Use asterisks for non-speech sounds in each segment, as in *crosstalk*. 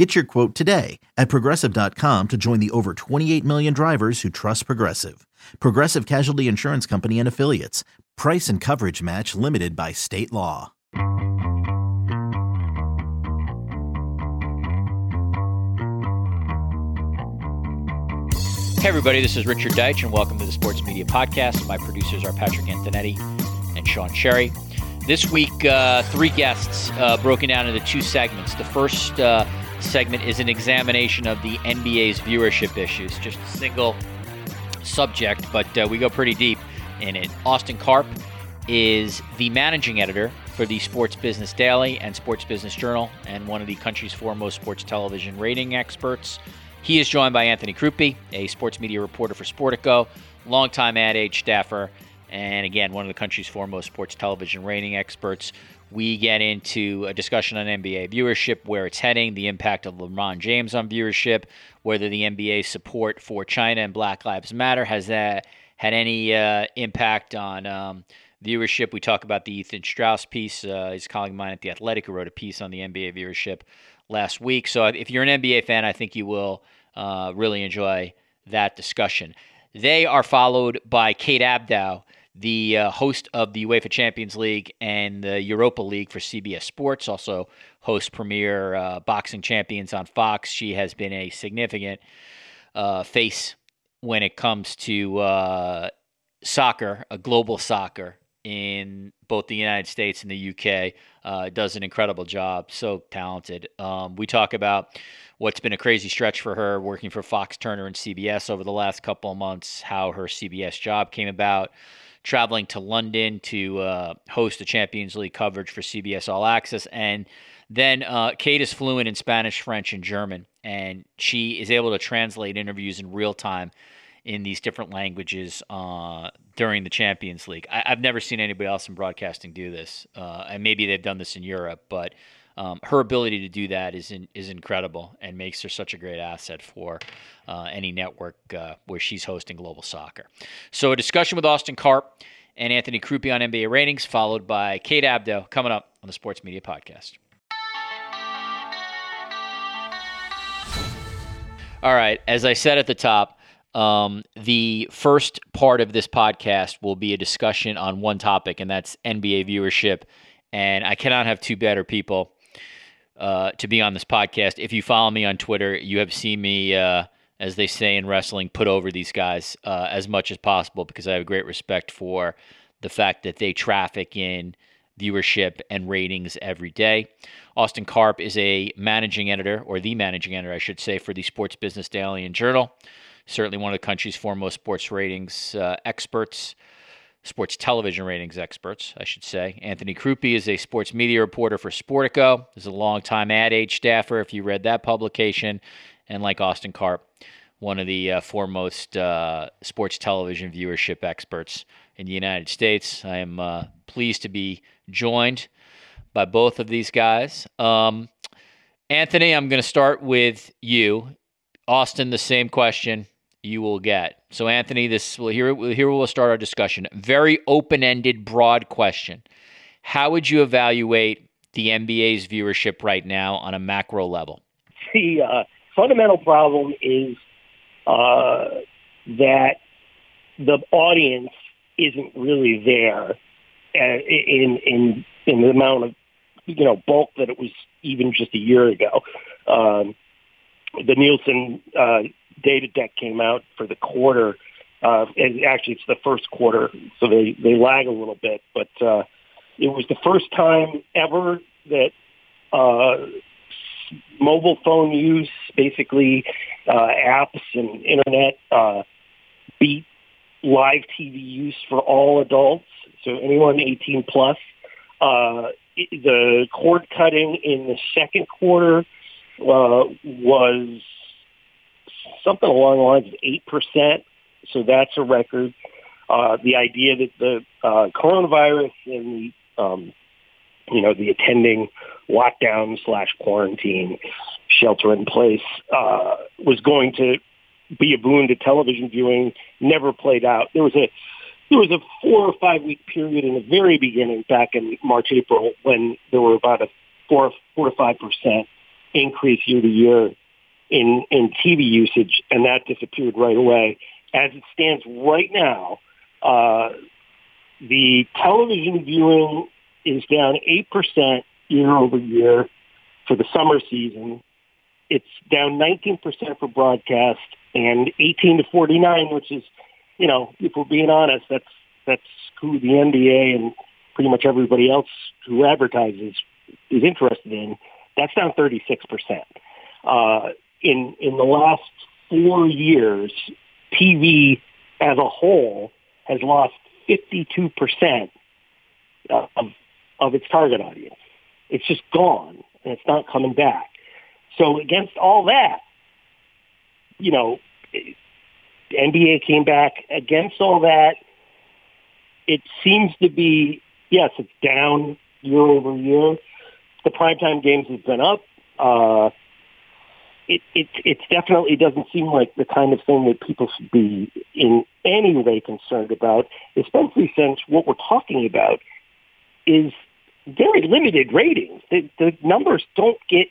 Get your quote today at progressive.com to join the over 28 million drivers who trust Progressive. Progressive Casualty Insurance Company and Affiliates. Price and coverage match limited by state law. Hey, everybody, this is Richard Deitsch, and welcome to the Sports Media Podcast. My producers are Patrick Antonetti and Sean Sherry. This week, uh, three guests uh, broken down into two segments. The first uh, segment is an examination of the NBA's viewership issues, just a single subject, but uh, we go pretty deep in it. Austin Karp is the managing editor for the Sports Business Daily and Sports Business Journal and one of the country's foremost sports television rating experts. He is joined by Anthony Crupi, a sports media reporter for Sportico, longtime ad age staffer, and again, one of the country's foremost sports television rating experts. We get into a discussion on NBA viewership, where it's heading, the impact of LeBron James on viewership, whether the NBA's support for China and Black Lives Matter has that had any uh, impact on um, viewership. We talk about the Ethan Strauss piece. Uh, colleague of mine at The Athletic who wrote a piece on the NBA viewership last week. So if you're an NBA fan, I think you will uh, really enjoy that discussion. They are followed by Kate Abdo the uh, host of the UEFA Champions League and the Europa League for CBS Sports, also hosts Premier uh, Boxing Champions on Fox. She has been a significant uh, face when it comes to uh, soccer, a global soccer in both the United States and the UK. Uh, does an incredible job, so talented. Um, we talk about what's been a crazy stretch for her working for Fox Turner and CBS over the last couple of months, how her CBS job came about traveling to London to uh, host the Champions League coverage for CBS All Access. And then uh, Kate is fluent in Spanish, French, and German, and she is able to translate interviews in real time in these different languages uh, during the Champions League. I- have never seen anybody else in broadcasting do this, uh, and maybe they've done this in Europe, but um, her ability to do that is in, is incredible and makes her such a great asset for uh, any network uh, where she's hosting global soccer. So a discussion with Austin Karp and Anthony Crupi on NBA ratings, followed by Kate Abdo coming up on the Sports Media Podcast. All right, as I said at the top, um, the first part of this podcast will be a discussion on one topic, and that's NBA viewership. And I cannot have two better people uh, to be on this podcast. If you follow me on Twitter, you have seen me, uh, as they say in wrestling, put over these guys uh, as much as possible because I have great respect for the fact that they traffic in viewership and ratings every day. Austin Karp is a managing editor, or the managing editor, I should say, for the Sports Business Daily and Journal. Certainly one of the country's foremost sports ratings uh, experts sports television ratings experts, I should say. Anthony Crupi is a sports media reporter for Sportico. He's a longtime ad age staffer, if you read that publication. And like Austin Karp, one of the uh, foremost uh, sports television viewership experts in the United States. I am uh, pleased to be joined by both of these guys. Um, Anthony, I'm going to start with you. Austin, the same question you will get. So, Anthony, this will here here we'll start our discussion. Very open-ended, broad question. How would you evaluate the NBA's viewership right now on a macro level? The uh, fundamental problem is uh, that the audience isn't really there uh, in in in the amount of you know bulk that it was even just a year ago. Um, the Nielsen uh, data deck came out for the quarter. Uh, and actually, it's the first quarter, so they they lag a little bit. But uh, it was the first time ever that uh, mobile phone use, basically uh, apps and internet, uh, beat live TV use for all adults. So anyone 18 plus. Uh, the cord cutting in the second quarter uh, was something along the lines of eight percent. So that's a record. uh, the idea that the uh, coronavirus and the um, you know the attending lockdown slash quarantine shelter in place uh, was going to be a boon to television viewing never played out. There was a there was a four or five week period in the very beginning back in March April when there were about a four four to five percent increase year to year in in TV usage, and that disappeared right away. As it stands right now, uh, the television viewing is down eight percent year over year for the summer season. It's down 19% for broadcast and 18 to 49, which is, you know, if we're being honest, that's that's who the NBA and pretty much everybody else who advertises is interested in. That's down 36%. Uh, in in the last four years, TV as a whole has lost 52% of of its target audience. It's just gone, and it's not coming back. So against all that, you know, NBA came back against all that. It seems to be yes, it's down year over year. The primetime games have been up. Uh, it, it it definitely doesn't seem like the kind of thing that people should be in any way concerned about, especially since what we're talking about is very limited ratings. The, the numbers don't get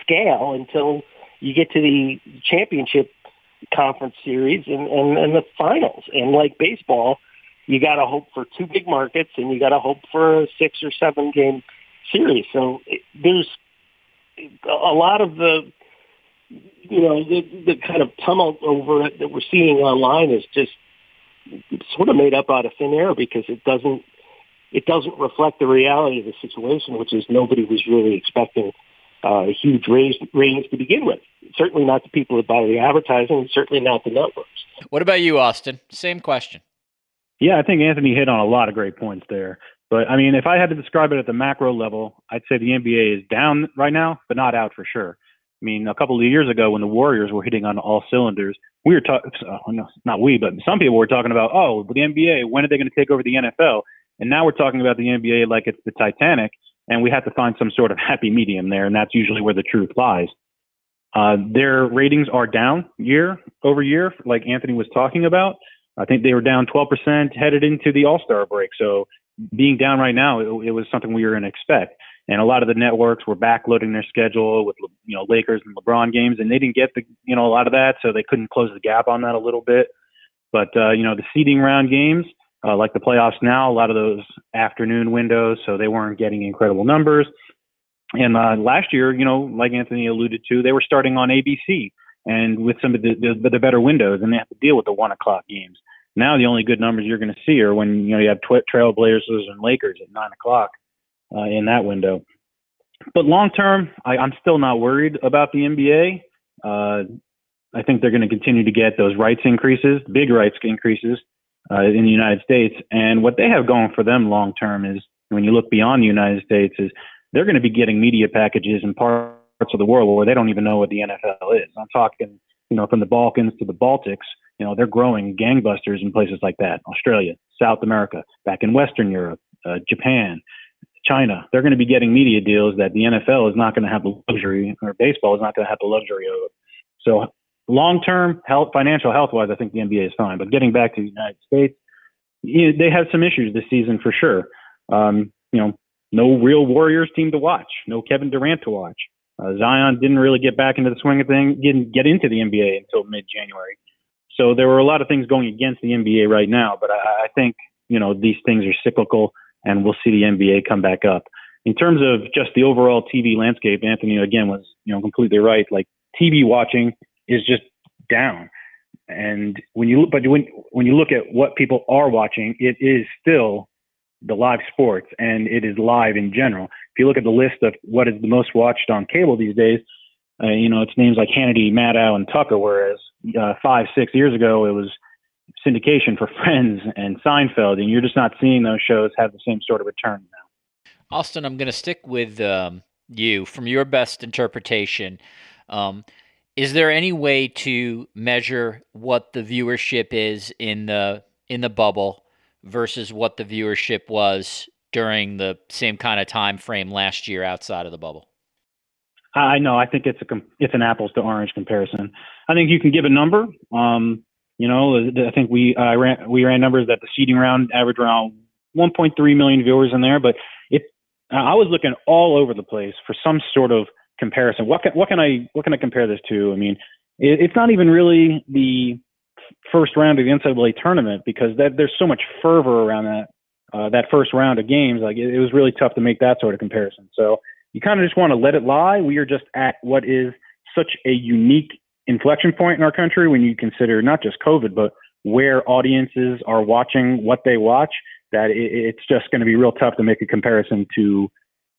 scale until you get to the championship conference series and, and, and the finals. And like baseball, you got to hope for two big markets and you got to hope for a six or seven game series. So it, there's a lot of the, you know, the, the kind of tumult over it that we're seeing online is just sort of made up out of thin air because it doesn't it doesn't reflect the reality of the situation, which is nobody was really expecting uh, huge raise, ratings to begin with. Certainly not the people that buy the advertising, and certainly not the networks. What about you, Austin? Same question. Yeah, I think Anthony hit on a lot of great points there. But I mean, if I had to describe it at the macro level, I'd say the NBA is down right now, but not out for sure. I mean, a couple of years ago when the Warriors were hitting on all cylinders, we were talking, uh, no, not we, but some people were talking about, oh, the NBA, when are they going to take over the NFL? And now we're talking about the NBA like it's the Titanic and we have to find some sort of happy medium there, and that's usually where the truth lies. Uh, their ratings are down year over year, like Anthony was talking about. I think they were down 12% headed into the All Star break. So being down right now, it, it was something we were going to expect. And a lot of the networks were backloading their schedule with you know Lakers and LeBron games, and they didn't get the you know a lot of that, so they couldn't close the gap on that a little bit. But uh, you know the seeding round games, uh, like the playoffs now, a lot of those afternoon windows, so they weren't getting incredible numbers. And uh, last year, you know, like Anthony alluded to, they were starting on ABC and with some of the, the, the better windows, and they have to deal with the one o'clock games. Now, the only good numbers you're going to see are when you know you have tw- Trailblazers and Lakers at nine o'clock uh, in that window. But long term, I'm still not worried about the NBA. Uh, I think they're going to continue to get those rights increases, big rights increases uh, in the United States. And what they have going for them long term is when you look beyond the United States is they're going to be getting media packages in parts of the world where they don't even know what the NFL is. I'm talking, you know, from the Balkans to the Baltics. You know, they're growing gangbusters in places like that. Australia, South America, back in Western Europe, uh, Japan, China. They're going to be getting media deals that the NFL is not going to have the luxury, or baseball is not going to have the luxury of. So long term health, financial health wise, I think the NBA is fine. But getting back to the United States, you know, they have some issues this season for sure. Um, you know, no real Warriors team to watch, no Kevin Durant to watch. Uh, Zion didn't really get back into the swing of things, didn't get into the NBA until mid January. So there were a lot of things going against the NBA right now, but I, I think you know these things are cyclical, and we'll see the NBA come back up. In terms of just the overall TV landscape, Anthony again was you know completely right. Like TV watching is just down. And when you but when when you look at what people are watching, it is still the live sports and it is live in general. If you look at the list of what is the most watched on cable these days, uh, you know it's names like Hannity, Maddow, and Tucker. Whereas uh, five six years ago it was syndication for Friends and Seinfeld, and you're just not seeing those shows have the same sort of return now. Austin, I'm going to stick with um, you from your best interpretation. Um, is there any way to measure what the viewership is in the in the bubble versus what the viewership was during the same kind of time frame last year outside of the bubble? I know. I think it's a it's an apples to orange comparison. I think you can give a number. Um, you know, I think we uh, ran we ran numbers that the seeding round averaged around 1.3 million viewers in there, but it I was looking all over the place for some sort of comparison. What can what can I what can I compare this to? I mean, it, it's not even really the first round of the NCAA tournament because that there's so much fervor around that uh, that first round of games. Like it, it was really tough to make that sort of comparison. So you kind of just want to let it lie. We are just at what is such a unique inflection point in our country when you consider not just COVID, but where audiences are watching what they watch. That it's just going to be real tough to make a comparison to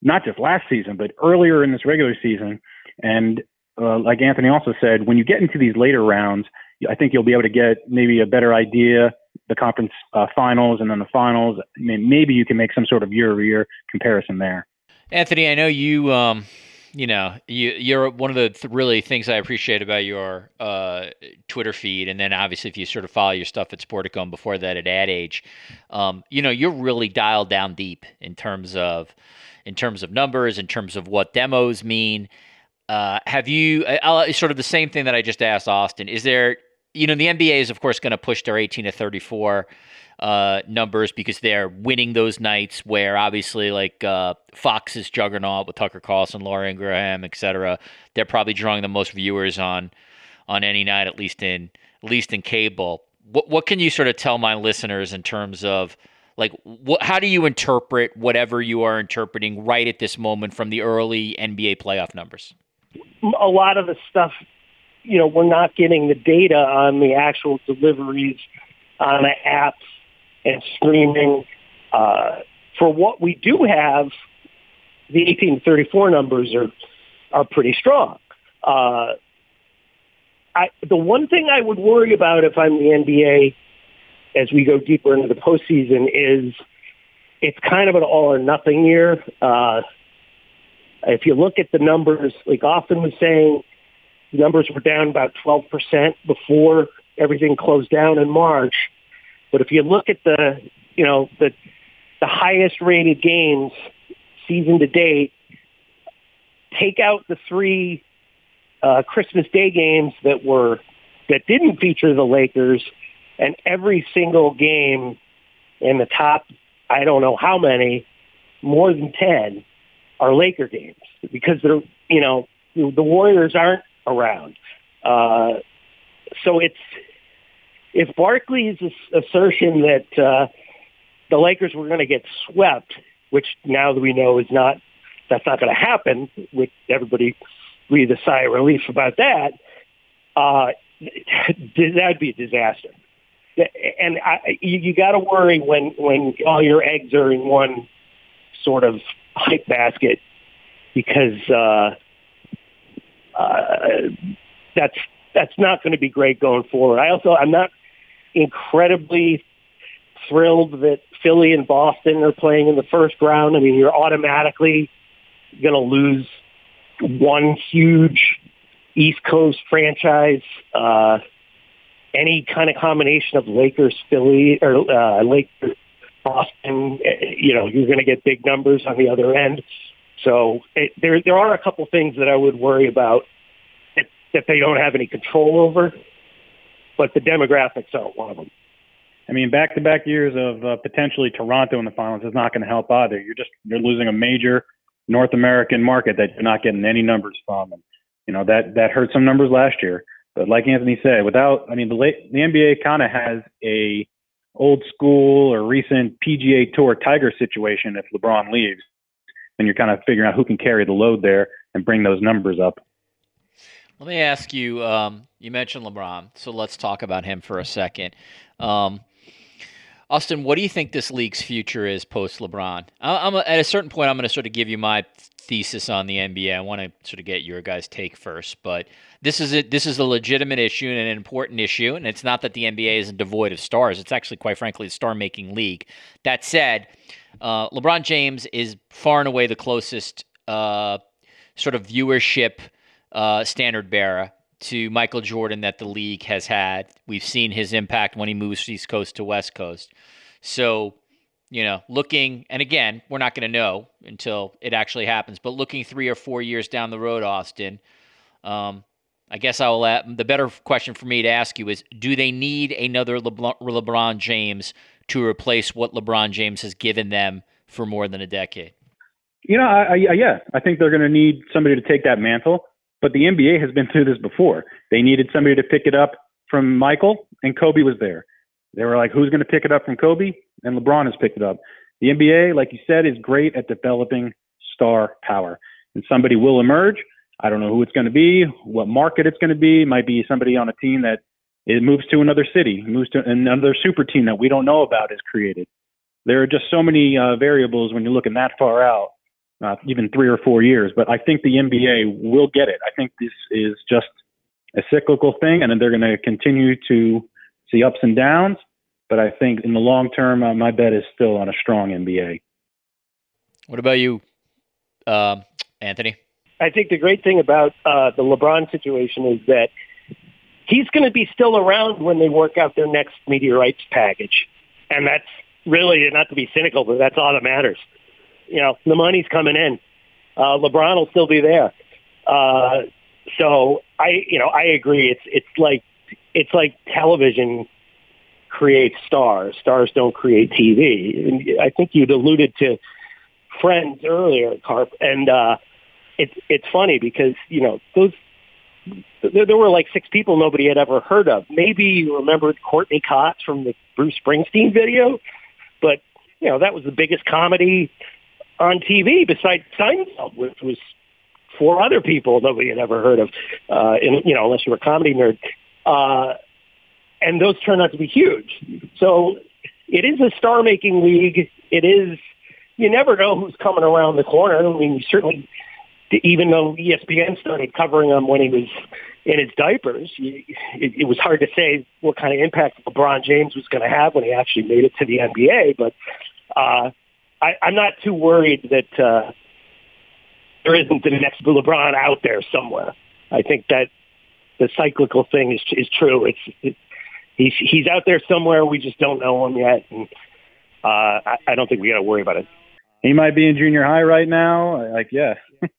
not just last season, but earlier in this regular season. And uh, like Anthony also said, when you get into these later rounds, I think you'll be able to get maybe a better idea the conference uh, finals and then the finals. Maybe you can make some sort of year-over-year comparison there. Anthony, I know you. Um, you know, you you're one of the th- really things I appreciate about your uh, Twitter feed, and then obviously if you sort of follow your stuff at Sportico and before that at Ad Age, um, you know, you're really dialed down deep in terms of in terms of numbers, in terms of what demos mean. Uh, have you uh, sort of the same thing that I just asked Austin? Is there, you know, the NBA is of course going to push their 18 to 34 uh, numbers because they're winning those nights where obviously like uh, Fox's juggernaut with Tucker Carlson, Laura Ingraham, etc. They're probably drawing the most viewers on on any night, at least in at least in cable. What what can you sort of tell my listeners in terms of like what, how do you interpret whatever you are interpreting right at this moment from the early NBA playoff numbers? A lot of the stuff, you know, we're not getting the data on the actual deliveries on the apps and streaming. Uh, for what we do have, the 1834 numbers are are pretty strong. Uh, I, the one thing I would worry about if I'm the NBA as we go deeper into the postseason is it's kind of an all or nothing year. Uh, if you look at the numbers, like Austin was saying, numbers were down about 12% before everything closed down in March. But if you look at the, you know, the, the highest rated games season to date, take out the three uh, Christmas Day games that were that didn't feature the Lakers and every single game in the top, I don't know how many, more than 10 are Laker games because they're, you know, the Warriors aren't around. Uh, so it's, if Barkley's assertion that uh, the Lakers were going to get swept, which now that we know is not, that's not going to happen, with everybody breathe a sigh of relief about that, uh, *laughs* that'd be a disaster and I, you, you got to worry when when all your eggs are in one sort of hype basket because uh, uh, that's that's not going to be great going forward. I also I'm not incredibly thrilled that Philly and Boston are playing in the first round. I mean, you're automatically going to lose one huge East Coast franchise. Uh, any kind of combination of Lakers, Philly, or uh, Lakers, Boston, eh, you know, you're going to get big numbers on the other end. So it, there, there are a couple things that I would worry about that, that they don't have any control over, but the demographics aren't one of them. I mean, back-to-back years of uh, potentially Toronto in the finals is not going to help either. You're just you're losing a major North American market that you're not getting any numbers from, and you know that that hurt some numbers last year. But like Anthony said, without, I mean, the late, the NBA kind of has a old school or recent PGA Tour Tiger situation if LeBron leaves. Then you're kind of figuring out who can carry the load there and bring those numbers up. Let me ask you. Um, you mentioned LeBron, so let's talk about him for a second. Um, Austin, what do you think this league's future is post LeBron? I'm, at a certain point. I'm going to sort of give you my thesis on the NBA. I want to sort of get your guys' take first, but this is a, this is a legitimate issue and an important issue, and it's not that the NBA isn't devoid of stars. It's actually, quite frankly, a star-making league. That said, uh, LeBron James is far and away the closest uh, sort of viewership uh, standard bearer to Michael Jordan that the league has had. We've seen his impact when he moves East Coast to West Coast. So, you know, looking, and again, we're not going to know until it actually happens, but looking three or four years down the road, Austin, um, I guess I will. Add, the better question for me to ask you is: Do they need another LeBron, LeBron James to replace what LeBron James has given them for more than a decade? You know, I, I, yeah, I think they're going to need somebody to take that mantle. But the NBA has been through this before. They needed somebody to pick it up from Michael, and Kobe was there. They were like, who's going to pick it up from Kobe? And LeBron has picked it up. The NBA, like you said, is great at developing star power. And somebody will emerge. I don't know who it's going to be, what market it's going to be. It might be somebody on a team that it moves to another city, moves to another super team that we don't know about is created. There are just so many uh, variables when you're looking that far out uh, even three or four years. But I think the NBA will get it. I think this is just a cyclical thing, and they're going to continue to see ups and downs. But I think in the long term, uh, my bet is still on a strong NBA. What about you, uh, Anthony? I think the great thing about uh, the LeBron situation is that he's going to be still around when they work out their next rights package. And that's really, not to be cynical, but that's all that matters you know, the money's coming in. Uh, LeBron will still be there. Uh, so I, you know, I agree. It's it's like it's like television creates stars. Stars don't create TV. And I think you'd alluded to Friends earlier, Karp, and uh, it's it's funny because you know those there, there were like six people nobody had ever heard of. Maybe you remembered Courteney Cox from the Bruce Springsteen video, but you know that was the biggest comedy on TV besides Seinfeld, which was four other people nobody had ever heard of, uh, in, you know, unless you were a comedy nerd. Uh, and those turned out to be huge. So it is a star-making league. It is, you never know who's coming around the corner. I mean, you certainly, even though ESPN started covering him when he was in his diapers, it, it was hard to say what kind of impact LeBron James was going to have when he actually made it to the NBA. But uh, I, I'm not too worried that uh, there isn't the next LeBron out there somewhere. I think that the cyclical thing is is true. It's it, he's he's out there somewhere. We just don't know him yet, and uh, I, I don't think we got to worry about it. He might be in junior high right now. Like, yeah. *laughs*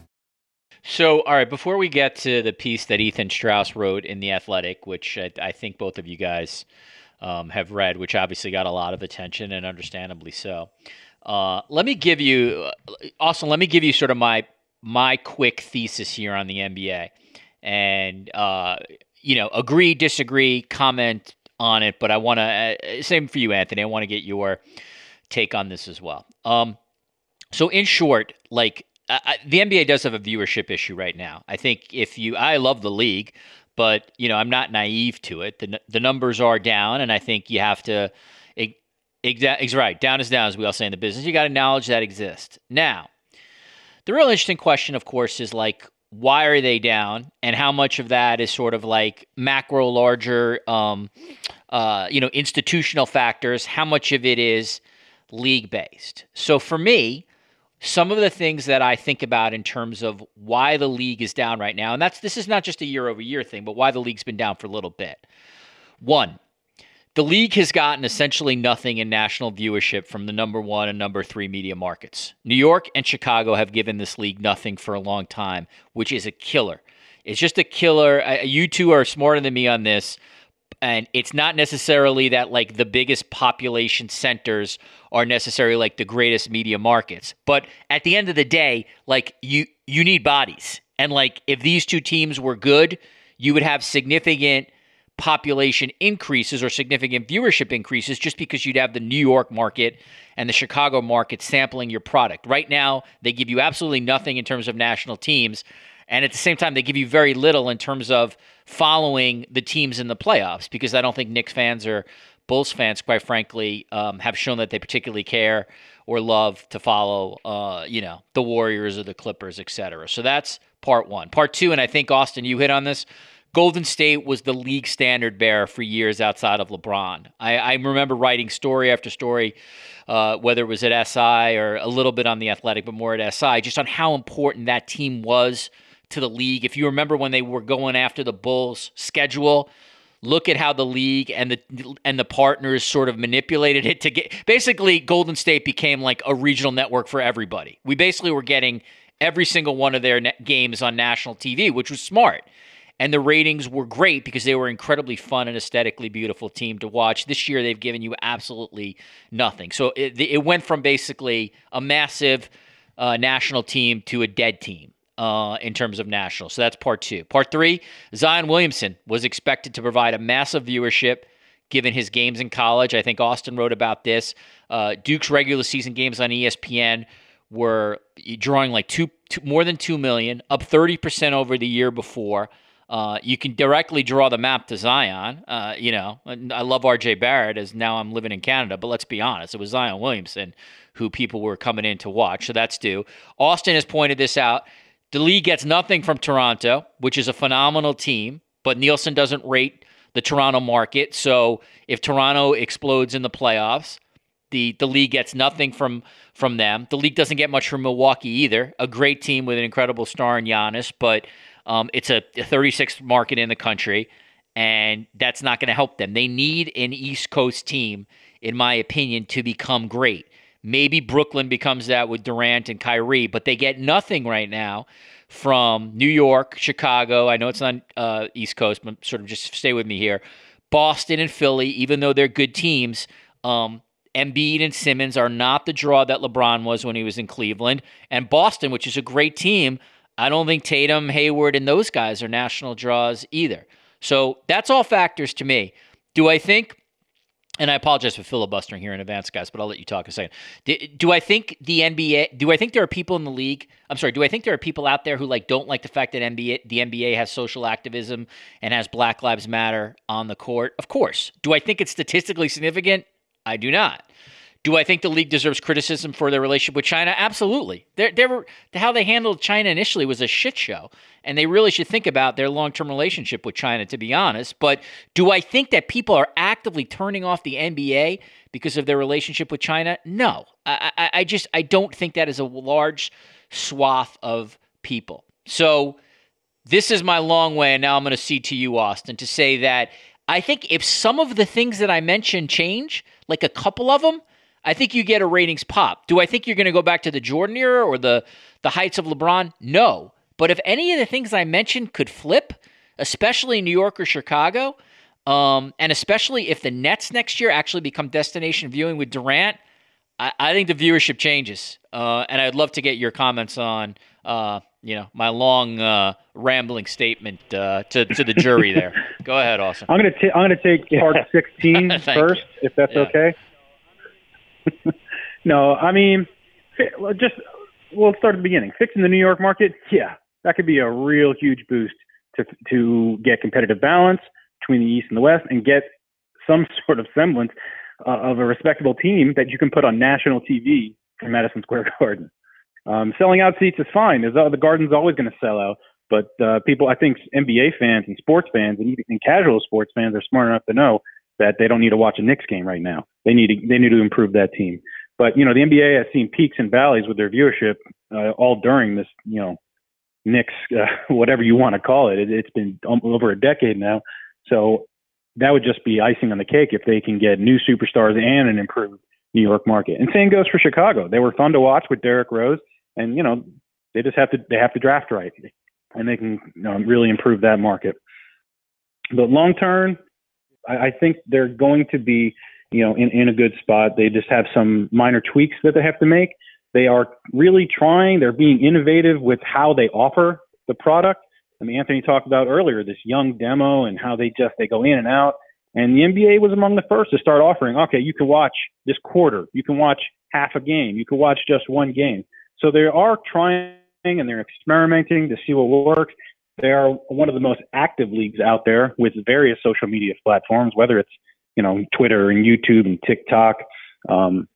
So, all right, before we get to the piece that Ethan Strauss wrote in The Athletic, which I, I think both of you guys um, have read, which obviously got a lot of attention and understandably so. Uh, let me give you, Austin, let me give you sort of my my quick thesis here on the NBA, and uh, you know, agree, disagree, comment on it. But I want to uh, same for you, Anthony. I want to get your take on this as well. Um, so, in short, like I, the NBA does have a viewership issue right now. I think if you, I love the league, but you know, I'm not naive to it. The the numbers are down, and I think you have to. Exactly right. Down is down, as we all say in the business. You got to acknowledge that exists. Now, the real interesting question, of course, is like, why are they down, and how much of that is sort of like macro, larger, um, uh, you know, institutional factors? How much of it is league based? So for me, some of the things that I think about in terms of why the league is down right now, and that's this is not just a year over year thing, but why the league's been down for a little bit. One, the league has gotten essentially nothing in national viewership from the number one and number three media markets. New York and Chicago have given this league nothing for a long time, which is a killer. It's just a killer. You two are smarter than me on this and it's not necessarily that like the biggest population centers are necessarily like the greatest media markets but at the end of the day like you you need bodies and like if these two teams were good you would have significant population increases or significant viewership increases just because you'd have the New York market and the Chicago market sampling your product. Right now, they give you absolutely nothing in terms of national teams And at the same time, they give you very little in terms of following the teams in the playoffs because I don't think Knicks fans or Bulls fans, quite frankly, um, have shown that they particularly care or love to follow, uh, you know, the Warriors or the Clippers, et cetera. So that's part one. Part two, and I think Austin, you hit on this. Golden State was the league standard bearer for years outside of LeBron. I, I remember writing story after story, uh, whether it was at SI or a little bit on the Athletic, but more at SI, just on how important that team was to the league. If you remember when they were going after the Bulls' schedule, look at how the league and the and the partners sort of manipulated it to get basically Golden State became like a regional network for everybody. We basically were getting every single one of their games on national TV, which was smart. And the ratings were great because they were incredibly fun and aesthetically beautiful team to watch. This year, they've given you absolutely nothing. So it, it went from basically a massive uh, national team to a dead team uh, in terms of national. So that's part two. Part three Zion Williamson was expected to provide a massive viewership given his games in college. I think Austin wrote about this. Uh, Duke's regular season games on ESPN were drawing like two, two more than 2 million, up 30% over the year before. Uh, you can directly draw the map to Zion. Uh, you know, I love RJ Barrett as now I'm living in Canada, but let's be honest, it was Zion Williamson who people were coming in to watch. So that's due. Austin has pointed this out. The league gets nothing from Toronto, which is a phenomenal team, but Nielsen doesn't rate the Toronto market. So if Toronto explodes in the playoffs, the the league gets nothing from from them. The league doesn't get much from Milwaukee either. A great team with an incredible star in Giannis, but um, it's a, a 36th market in the country, and that's not going to help them. They need an East Coast team, in my opinion, to become great. Maybe Brooklyn becomes that with Durant and Kyrie, but they get nothing right now from New York, Chicago. I know it's on uh, East Coast, but sort of just stay with me here. Boston and Philly, even though they're good teams, um, Embiid and Simmons are not the draw that LeBron was when he was in Cleveland. And Boston, which is a great team, I don't think Tatum, Hayward, and those guys are national draws either. So that's all factors to me. Do I think and I apologize for filibustering here in advance, guys, but I'll let you talk a second. Do, do, I think the NBA? Do I think there are people in the league? I'm sorry. Do I think there are people out there who like don't like the fact that NBA, the NBA has social activism and has Black Lives Matter on the court? Of course. Do I think it's statistically significant? I do not. Do I think the league deserves criticism for their relationship with China? Absolutely. They're, they're, how they handled China initially was a shit show, and they really should think about their long term relationship with China, to be honest. But do I think that people are actively turning off the NBA because of their relationship with China? No. I, I, I just I don't think that is a large swath of people. So this is my long way, and now I'm going to see to you, Austin, to say that I think if some of the things that I mentioned change, like a couple of them, I think you get a ratings pop. Do I think you're going to go back to the Jordan era or the the heights of LeBron? No. But if any of the things I mentioned could flip, especially New York or Chicago, um, and especially if the Nets next year actually become destination viewing with Durant, I, I think the viewership changes. Uh, and I'd love to get your comments on, uh, you know, my long uh, rambling statement uh, to to the jury there. *laughs* Go ahead, Austin. I'm gonna t- I'm gonna take part 16 *laughs* first, you. if that's yeah. okay. *laughs* no, I mean, just we'll start at the beginning. Fixing the New York market, yeah, that could be a real huge boost to to get competitive balance between the East and the West, and get some *laughs* sort of semblance uh, of a respectable team that you can put on national TV from Madison Square *laughs* Garden. Um, selling out seats is fine. There's, uh, the Garden's always going to sell out, but uh, people, I think, NBA fans and sports fans and even and casual sports fans are smart enough to know that they don't need to watch a Knicks game right now. They need to they need to improve that team. But you know, the NBA has seen peaks and valleys with their viewership uh, all during this you know Knicks *laughs* uh, whatever you want to call it. it. It's been over a decade now, so that would just be icing on the cake if they can get new superstars and an improved New York market. And same goes for Chicago. They were fun to watch with Derrick Rose, and you know they just have to they have to draft right, and they can you know, really improve that market. But long term, I, I think they're going to be, you know, in, in a good spot. They just have some minor tweaks that they have to make. They are really trying. They're being innovative with how they offer the product. I mean, Anthony talked about earlier this young demo and how they just they go in and out. And the NBA was among the first to start offering. Okay, you can watch this quarter. You can watch half a game. You can watch just one game. So they are trying and they're experimenting to see what works. They are one of the most active leagues out there with various social media platforms, whether it's you know Twitter and YouTube and TikTok. Um,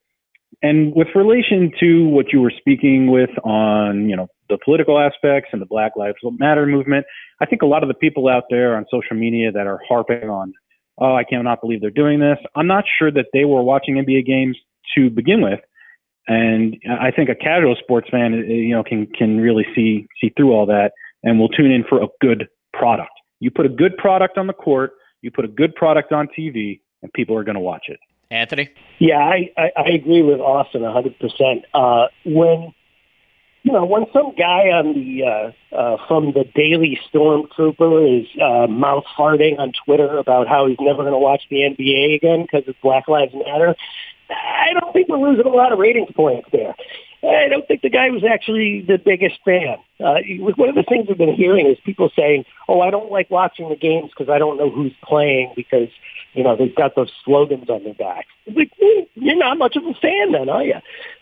and with relation to what you were speaking with on you know the political aspects and the Black Lives Matter movement, I think a lot of the people out there on social media that are harping on, oh, I cannot believe they're doing this. I'm not sure that they were watching NBA games to begin with. And I think a casual sports fan, uh, you know, can can really see see through all that, and will tune in for a good product. You put a good product on the court, you put a good product on TV, and people are going to watch it. Anthony? Yeah, I, I, I agree with Austin 100%. Uh, when you know, when some guy on the uh, uh, from the Daily Stormtrooper is uh, mouth farting on Twitter about how he's never going to watch the NBA again because it's Black Lives Matter, I don't think we're losing a lot of ratings points there. I don't think the guy was actually the biggest fan. Uh, one of the things we've been hearing is people saying, "Oh, I don't like watching the games because I don't know who's playing because you know they've got those slogans on their backs." Like, you're not much of a fan, then, are you?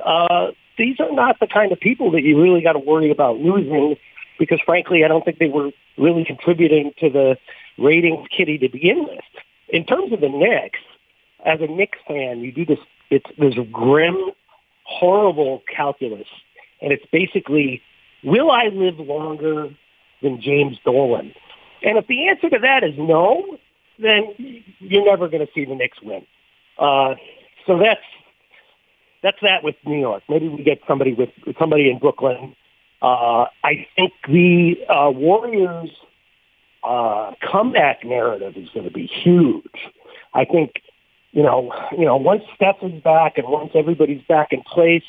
Uh, these are not the kind of people that you really got to worry about losing because frankly, I don't think they were really contributing to the ratings kitty to begin with. In terms of the Knicks, as a Knicks fan, you do this, it's, a grim, horrible calculus. And it's basically, will I live longer than James Dolan? And if the answer to that is no, then you're never going to see the Knicks win. Uh, so that's that's that with New York. Maybe we get somebody with somebody in Brooklyn. Uh, I think the uh, Warriors uh, comeback narrative is going to be huge. I think you know, you know, once Steph is back and once everybody's back in place,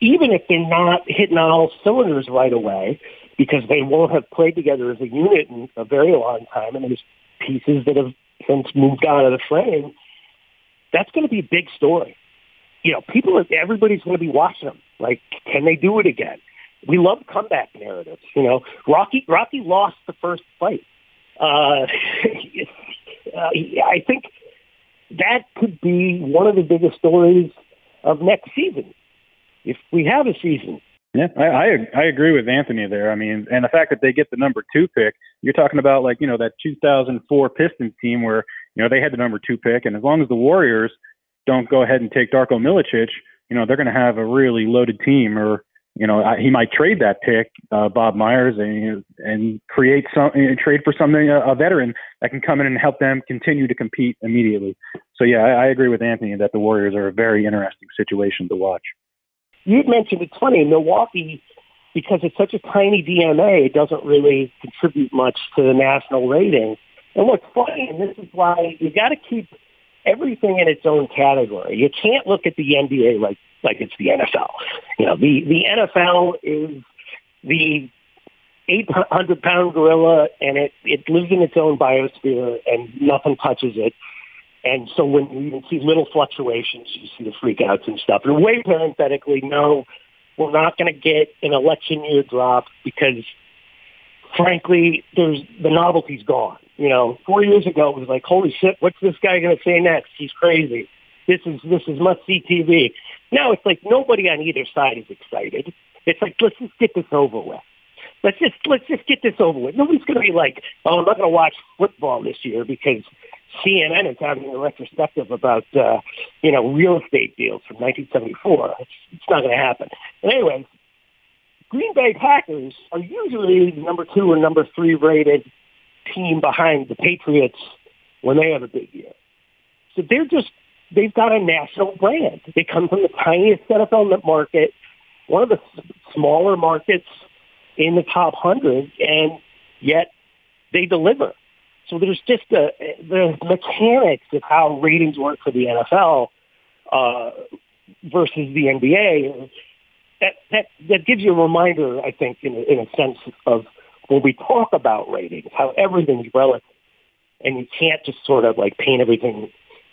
even if they're not hitting on all cylinders right away, because they won't have played together as a unit in a very long time, and there's pieces that have since moved out of the frame. That's going to be a big story you know, people, everybody's going to be watching them. Like, can they do it again? We love comeback narratives. You know, Rocky Rocky lost the first fight. Uh, *laughs* uh, I think that could be one of the biggest stories of next season, if we have a season. Yeah, I, I I agree with Anthony there. I mean, and the fact that they get the number two pick, you're talking about like you know that 2004 Pistons team where you know they had the number two pick, and as long as the Warriors don't go ahead and take Darko Milicic, you know, they're going to have a really loaded team or, you know, he might trade that pick, uh, Bob Myers, and and create some trade for something a veteran that can come in and help them continue to compete immediately. So yeah, I, I agree with Anthony that the Warriors are a very interesting situation to watch. You had mentioned it's funny Milwaukee because it's such a tiny DMA, it doesn't really contribute much to the national rating. And what's funny, and this is why you got to keep everything in its own category. You can't look at the NBA like like it's the NFL. You know, the the NFL is the 800 pound gorilla and it, it lives in its own biosphere and nothing touches it. And so when you even see little fluctuations, you see the freakouts and stuff. And way parenthetically, no, we're not going to get an election year drop because frankly, there's the novelty's gone. You know, four years ago it was like, holy shit, what's this guy going to say next? He's crazy. This is this is must see TV. Now it's like nobody on either side is excited. It's like let's just get this over with. Let's just let's just get this over with. Nobody's going to be like, oh, I'm not going to watch football this year because CNN is having a retrospective about uh, you know real estate deals from 1974. It's, it's not going to happen. But anyway, Green Bay Packers are usually the number two or number three rated team behind the Patriots when they have a big year. So they're just, they've got a national brand. They come from the tiniest NFL market, one of the smaller markets in the top 100, and yet they deliver. So there's just the mechanics of how ratings work for the NFL uh, versus the NBA. That, that, that gives you a reminder, I think, in a, in a sense of when we talk about ratings, how everything's relative, and you can't just sort of like paint everything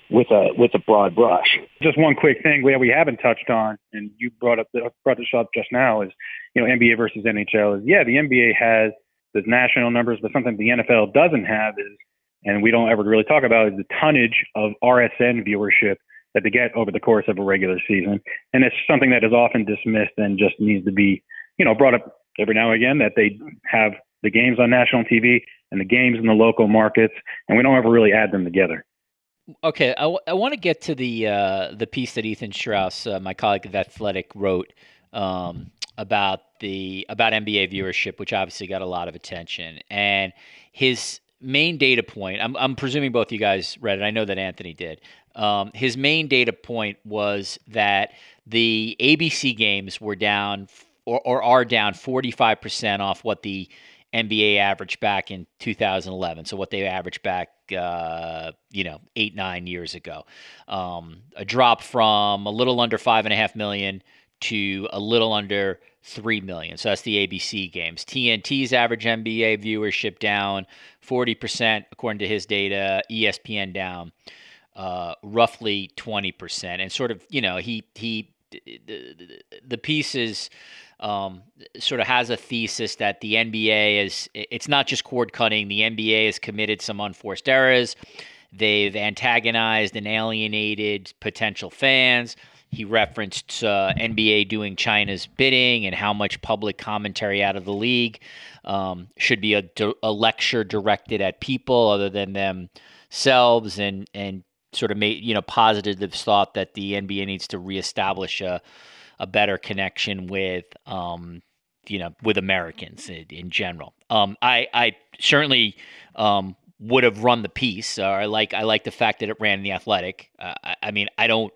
with a with a broad brush. Just one quick thing we we haven't touched on, and you brought up the, brought this up just now is you know NBA versus NHL is yeah the NBA has the national numbers, but something the NFL doesn't have is, and we don't ever really talk about is the tonnage of RSN viewership that they get over the course of a regular season, and it's something that is often dismissed and just needs to be you know, brought up every now and again that they have the games on national TV and the games in the local markets, and we don't ever really add them together. Okay, I, w- I want to get to the uh, the piece that Ethan Strauss, uh, my colleague of Athletic, wrote um, about the about NBA viewership, which obviously got a lot of attention. And his main data point, I'm, I'm presuming both you guys read it. I know that Anthony did. Um, his main data point was that the ABC games were down or, or are down 45% off what the NBA averaged back in 2011. So what they averaged back, uh, you know, eight nine years ago, um, a drop from a little under five and a half million to a little under three million. So that's the ABC games. TNT's average NBA viewership down 40% according to his data. ESPN down uh, roughly 20%. And sort of, you know, he he the, the piece is um, sort of has a thesis that the NBA is it's not just cord cutting. The NBA has committed some unforced errors. They've antagonized and alienated potential fans. He referenced uh, NBA doing China's bidding and how much public commentary out of the league um, should be a, a lecture directed at people other than themselves, and and sort of made you know positive thought that the NBA needs to reestablish a a better connection with um, you know with Americans in, in general. Um, I I certainly um, would have run the piece. Uh, I like I like the fact that it ran in the Athletic. Uh, I, I, mean I don't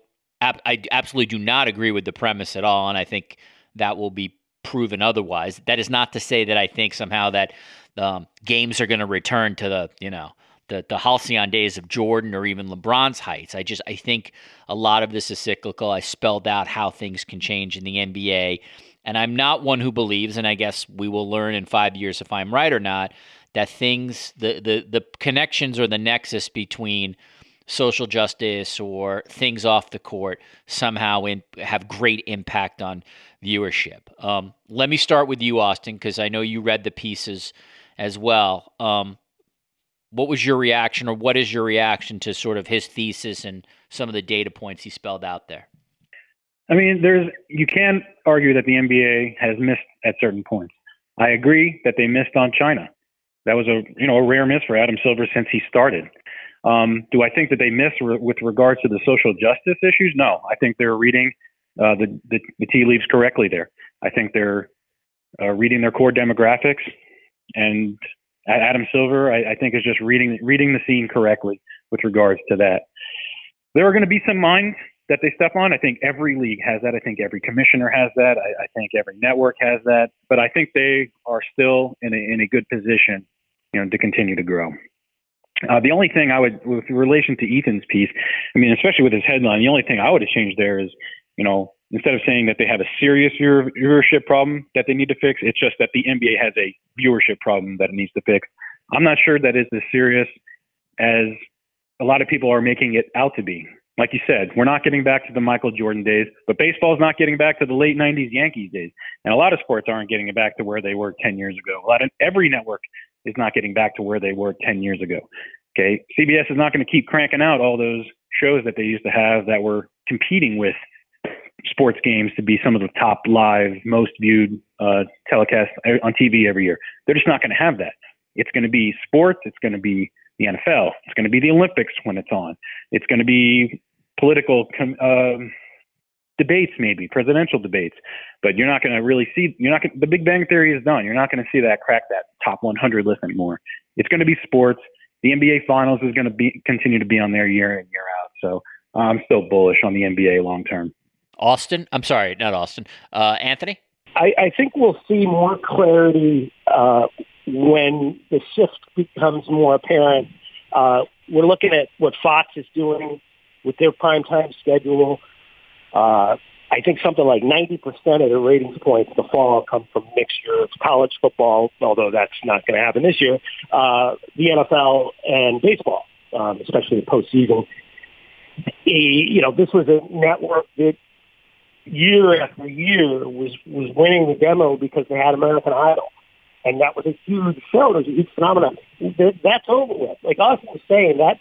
I absolutely do not agree with the premise at all, and I think that will be proven otherwise. That is not to say that I think somehow that um, games are going to return to the you know the the halcyon days of Jordan or even LeBron's heights. I just I think a lot of this is cyclical. I spelled out how things can change in the NBA, and I'm not one who believes, and I guess we will learn in five years if I'm right or not, that things the the the connections or the nexus between social justice or things off the court somehow in, have great impact on viewership. Um, let me start with you, Austin, because I know you read the pieces as well. Um, what was your reaction, or what is your reaction to sort of his thesis and some of the data points he spelled out there? I mean, there's you can argue that the NBA has missed at certain points. I agree that they missed on China. That was a you know a rare miss for Adam Silver since he started. Um, do I think that they missed re- with regards to the social justice issues? No, I think they're reading uh, the, the, the tea leaves correctly there. I think they're uh, reading their core demographics and Adam Silver, I, I think, is just reading reading the scene correctly with regards to that. There are going to be some minds that they step on. I think every league has that. I think every commissioner has that. I, I think every network has that. But I think they are still in a, in a good position, you know, to continue to grow. Uh, the only thing I would, with relation to Ethan's piece, I mean, especially with his headline, the only thing I would have changed there is, you know, instead of saying that they have a serious viewership problem that they need to fix, it's just that the NBA has a viewership problem that it needs to fix. I'm not sure that is as serious as a lot of people are making it out to be. Like you said, we're not getting back to the Michael Jordan days, but baseball's not getting back to the late 90s Yankees days. And a lot of sports aren't getting back to where they were 10 years ago. A lot of every network is not getting back to where they were 10 years ago. Okay. CBS is not going to keep cranking out all those shows that they used to have that were competing with sports games to be some of the top live, most viewed uh, telecasts on TV every year. They're just not going to have that. It's going to be sports. It's going to be the NFL. It's going to be the Olympics when it's on. It's going to be political com- um, debates, maybe presidential debates. But you're not going to really see. You're not. Gonna, the Big Bang Theory is done. You're not going to see that crack that top 100 list anymore. It's going to be sports. The NBA Finals is going to be continue to be on there year in year out. So I'm still bullish on the NBA long term. Austin, I'm sorry, not Austin. Uh, Anthony. I, I think we'll see more clarity uh, when the shift becomes more apparent. Uh, we're looking at what Fox is doing with their primetime schedule. Uh, I think something like 90% of the ratings points in the fall come from mixture of college football, although that's not going to happen this year, uh, the NFL and baseball, um, especially the postseason. You know, this was a network that year after year was was winning the demo because they had American Idol, and that was a huge show. It was a huge phenomenon. That's over with. Like Austin was saying, that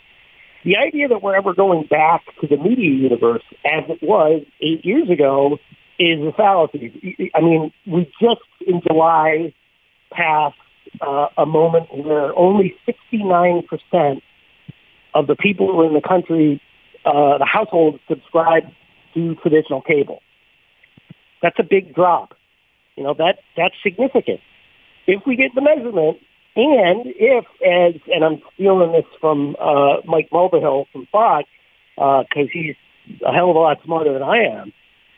the idea that we're ever going back to the media universe as it was eight years ago is a fallacy. I mean, we just in July passed uh, a moment where only 69% of the people in the country, uh, the households subscribe to traditional cable. That's a big drop. You know, that, that's significant. If we get the measurement, and if, as, and I'm stealing this from uh, Mike Mulvihill from Fox, because uh, he's a hell of a lot smarter than I am,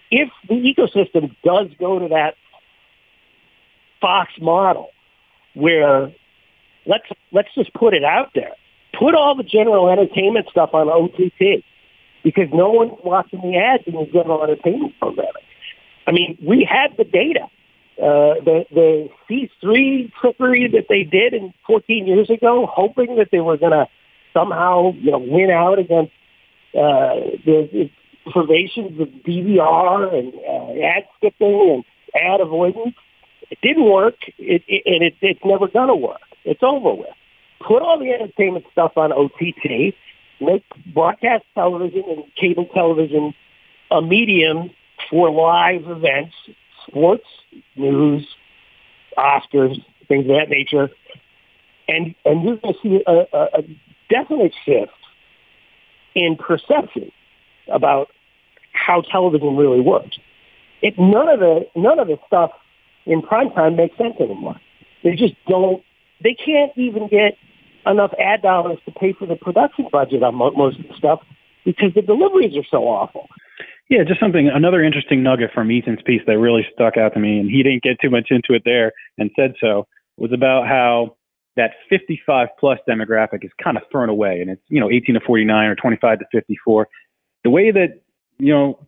if the ecosystem does go to that Fox model, where let's let's just put it out there, put all the general entertainment stuff on OTT, because no one's watching the ads in the general entertainment programming. I mean, we had the data. Uh, the the C3 trickery that they did in 14 years ago, hoping that they were going to somehow you know win out against uh, the, pervasions of DVR and uh, ad skipping and ad avoidance. It didn't work, it, it, and it, it's never going to work. It's over with. Put all the entertainment stuff on OTT. Make broadcast television and cable television a medium for live events, sports, news, Oscars, things of that nature. And and you're going to see a, a, a definite shift in perception about how television really works. It, none of the none of the stuff in primetime makes sense anymore. They just don't. They can't even get enough ad dollars to pay for the production budget on most of the stuff because the deliveries are so awful. Yeah, just something, another interesting nugget from Ethan's piece that really stuck out to me, and he didn't get too much into it there and said so, was about how that 55 plus demographic is kind of thrown away and it's, you know, 18 to 49 or 25 to 54. The way that, you know,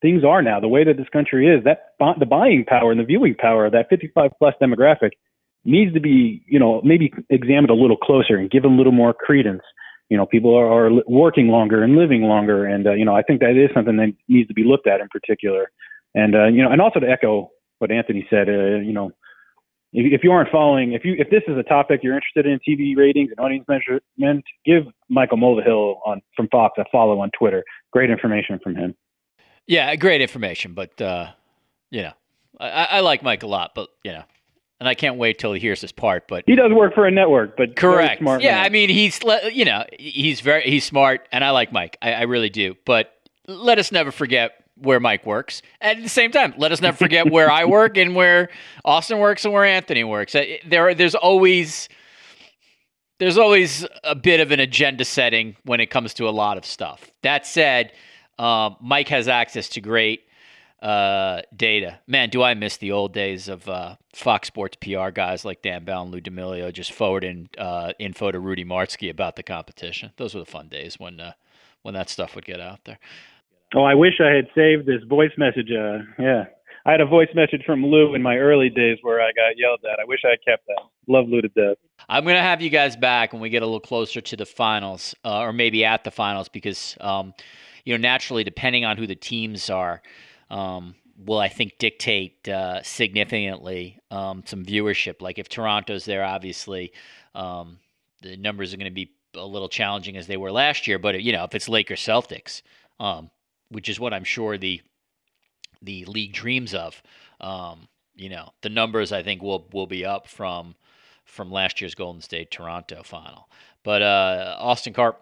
things are now, the way that this country is, that the buying power and the viewing power of that 55 plus demographic needs to be, you know, maybe examined a little closer and given a little more credence. You know, people are, are working longer and living longer, and uh, you know, I think that is something that needs to be looked at in particular. And uh, you know, and also to echo what Anthony said, uh, you know, if, if you aren't following, if you if this is a topic you're interested in, TV ratings and audience measurement, give Michael Mulvihill on from Fox a follow on Twitter. Great information from him. Yeah, great information, but uh, you know, I, I like Mike a lot, but you know, and I can't wait till he hears this part. But he does work for a network, but correct. Smart yeah, man. I mean, he's you know he's very he's smart, and I like Mike. I, I really do. But let us never forget where Mike works. At the same time, let us never forget *laughs* where I work and where Austin works and where Anthony works. Uh, there, there's always there's always a bit of an agenda setting when it comes to a lot of stuff. That said, um, Mike has access to great uh, data. Man, do I miss the old days of uh, Fox Sports PR guys like Dan Bell and Lou D'Amelio just forwarding uh, info to Rudy Martzke about the competition. Those were the fun days when uh, when that stuff would get out there. Oh, I wish I had saved this voice message. Uh, yeah, I had a voice message from Lou in my early days where I got yelled at. I wish I had kept that. Love Lou to death. I'm gonna have you guys back when we get a little closer to the finals, uh, or maybe at the finals, because um, you know naturally, depending on who the teams are, um, will I think dictate uh, significantly um, some viewership. Like if Toronto's there, obviously um, the numbers are going to be a little challenging as they were last year. But you know, if it's Lakers Celtics, um, which is what I'm sure the the league dreams of. Um, you know, the numbers I think will will be up from from last year's Golden State Toronto final. But uh, Austin Karp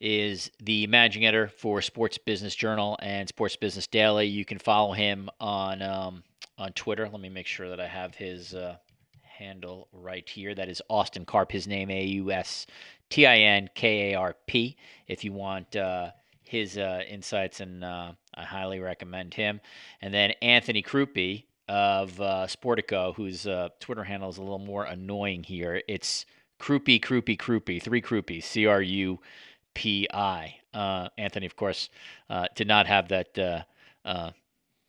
is the managing editor for Sports Business Journal and Sports Business Daily. You can follow him on um, on Twitter. Let me make sure that I have his uh, handle right here. That is Austin Karp. His name A U S T I N K A R P. If you want uh, his uh, insights, and uh, I highly recommend him. And then Anthony Crupi of uh, Sportico, whose uh, Twitter handle is a little more annoying here. It's Crupi, Crupi, Crupi, three Crupi, C R U P I. Uh, Anthony, of course, uh, did not have that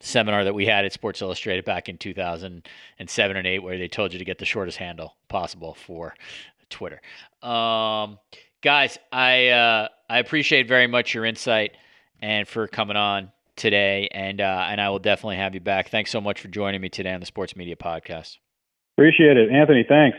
seminar that we had at Sports Illustrated back in 2007 and 8, where they told you to get the shortest handle possible for Twitter. Um, guys, I uh, I appreciate very much your insight and for coming on today, and uh, and I will definitely have you back. Thanks so much for joining me today on the Sports Media Podcast. Appreciate it, Anthony. Thanks.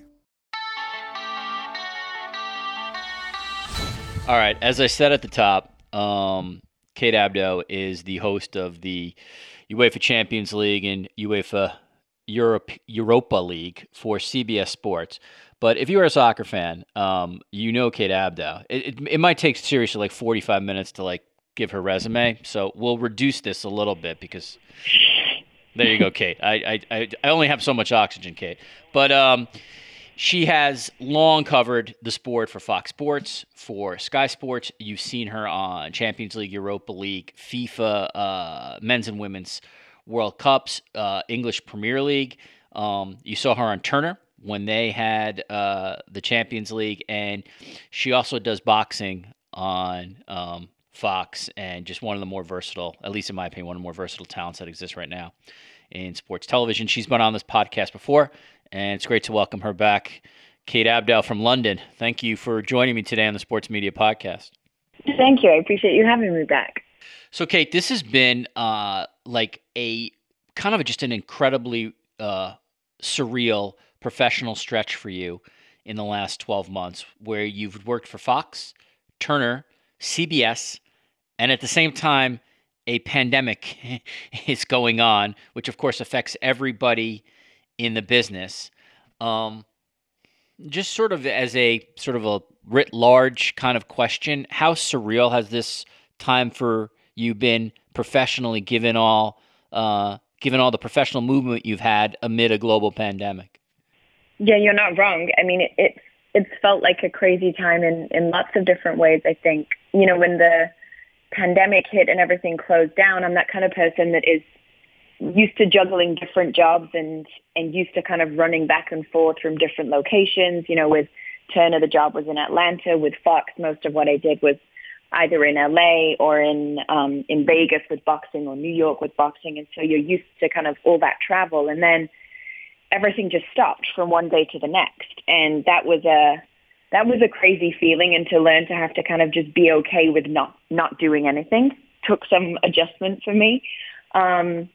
All right, as I said at the top, um, Kate Abdo is the host of the UEFA Champions League and UEFA Europe Europa League for CBS Sports. But if you're a soccer fan, um, you know Kate Abdo. It, it, it, might take seriously like 45 minutes to like give her resume. So we'll reduce this a little bit because there you go, Kate. I, I, I only have so much oxygen, Kate. But um, she has long covered the sport for Fox Sports, for Sky Sports. You've seen her on Champions League, Europa League, FIFA, uh, men's and women's World Cups, uh, English Premier League. Um, you saw her on Turner when they had uh, the Champions League, and she also does boxing on um, Fox, and just one of the more versatile, at least in my opinion, one of the more versatile talents that exists right now in sports television. She's been on this podcast before, and it's great to welcome her back. Kate Abdo from London. Thank you for joining me today on the Sports Media Podcast. Thank you. I appreciate you having me back. So, Kate, this has been uh, like a kind of just an incredibly uh, surreal professional stretch for you in the last 12 months where you've worked for Fox, Turner, CBS, and at the same time, a pandemic *laughs* is going on, which of course affects everybody in the business. Um, just sort of as a sort of a writ large kind of question, how surreal has this time for you been professionally, given all uh, given all the professional movement you've had amid a global pandemic? Yeah, you're not wrong. I mean, it, it's it's felt like a crazy time in in lots of different ways. I think you know when the pandemic hit and everything closed down, I'm that kind of person that is used to juggling different jobs and and used to kind of running back and forth from different locations. You know, with Turner, the job was in Atlanta. With Fox, most of what I did was either in LA or in um, in Vegas with boxing or New York with boxing, and so you're used to kind of all that travel, and then everything just stopped from one day to the next, and that was a that was a crazy feeling. And to learn to have to kind of just be okay with not not doing anything took some adjustment for me. Um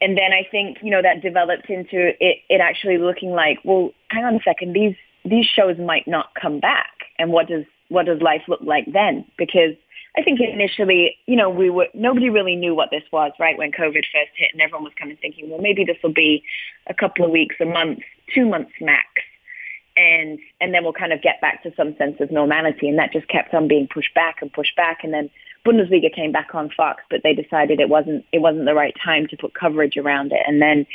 and then i think you know that developed into it it actually looking like well hang on a second these these shows might not come back and what does what does life look like then because I think initially, you know, we were nobody really knew what this was, right? When COVID first hit, and everyone was kind of thinking, well, maybe this will be a couple of weeks, a month, two months max and and then we'll kind of get back to some sense of normality. And that just kept on being pushed back and pushed back. And then Bundesliga came back on Fox, but they decided it wasn't it wasn't the right time to put coverage around it. And then,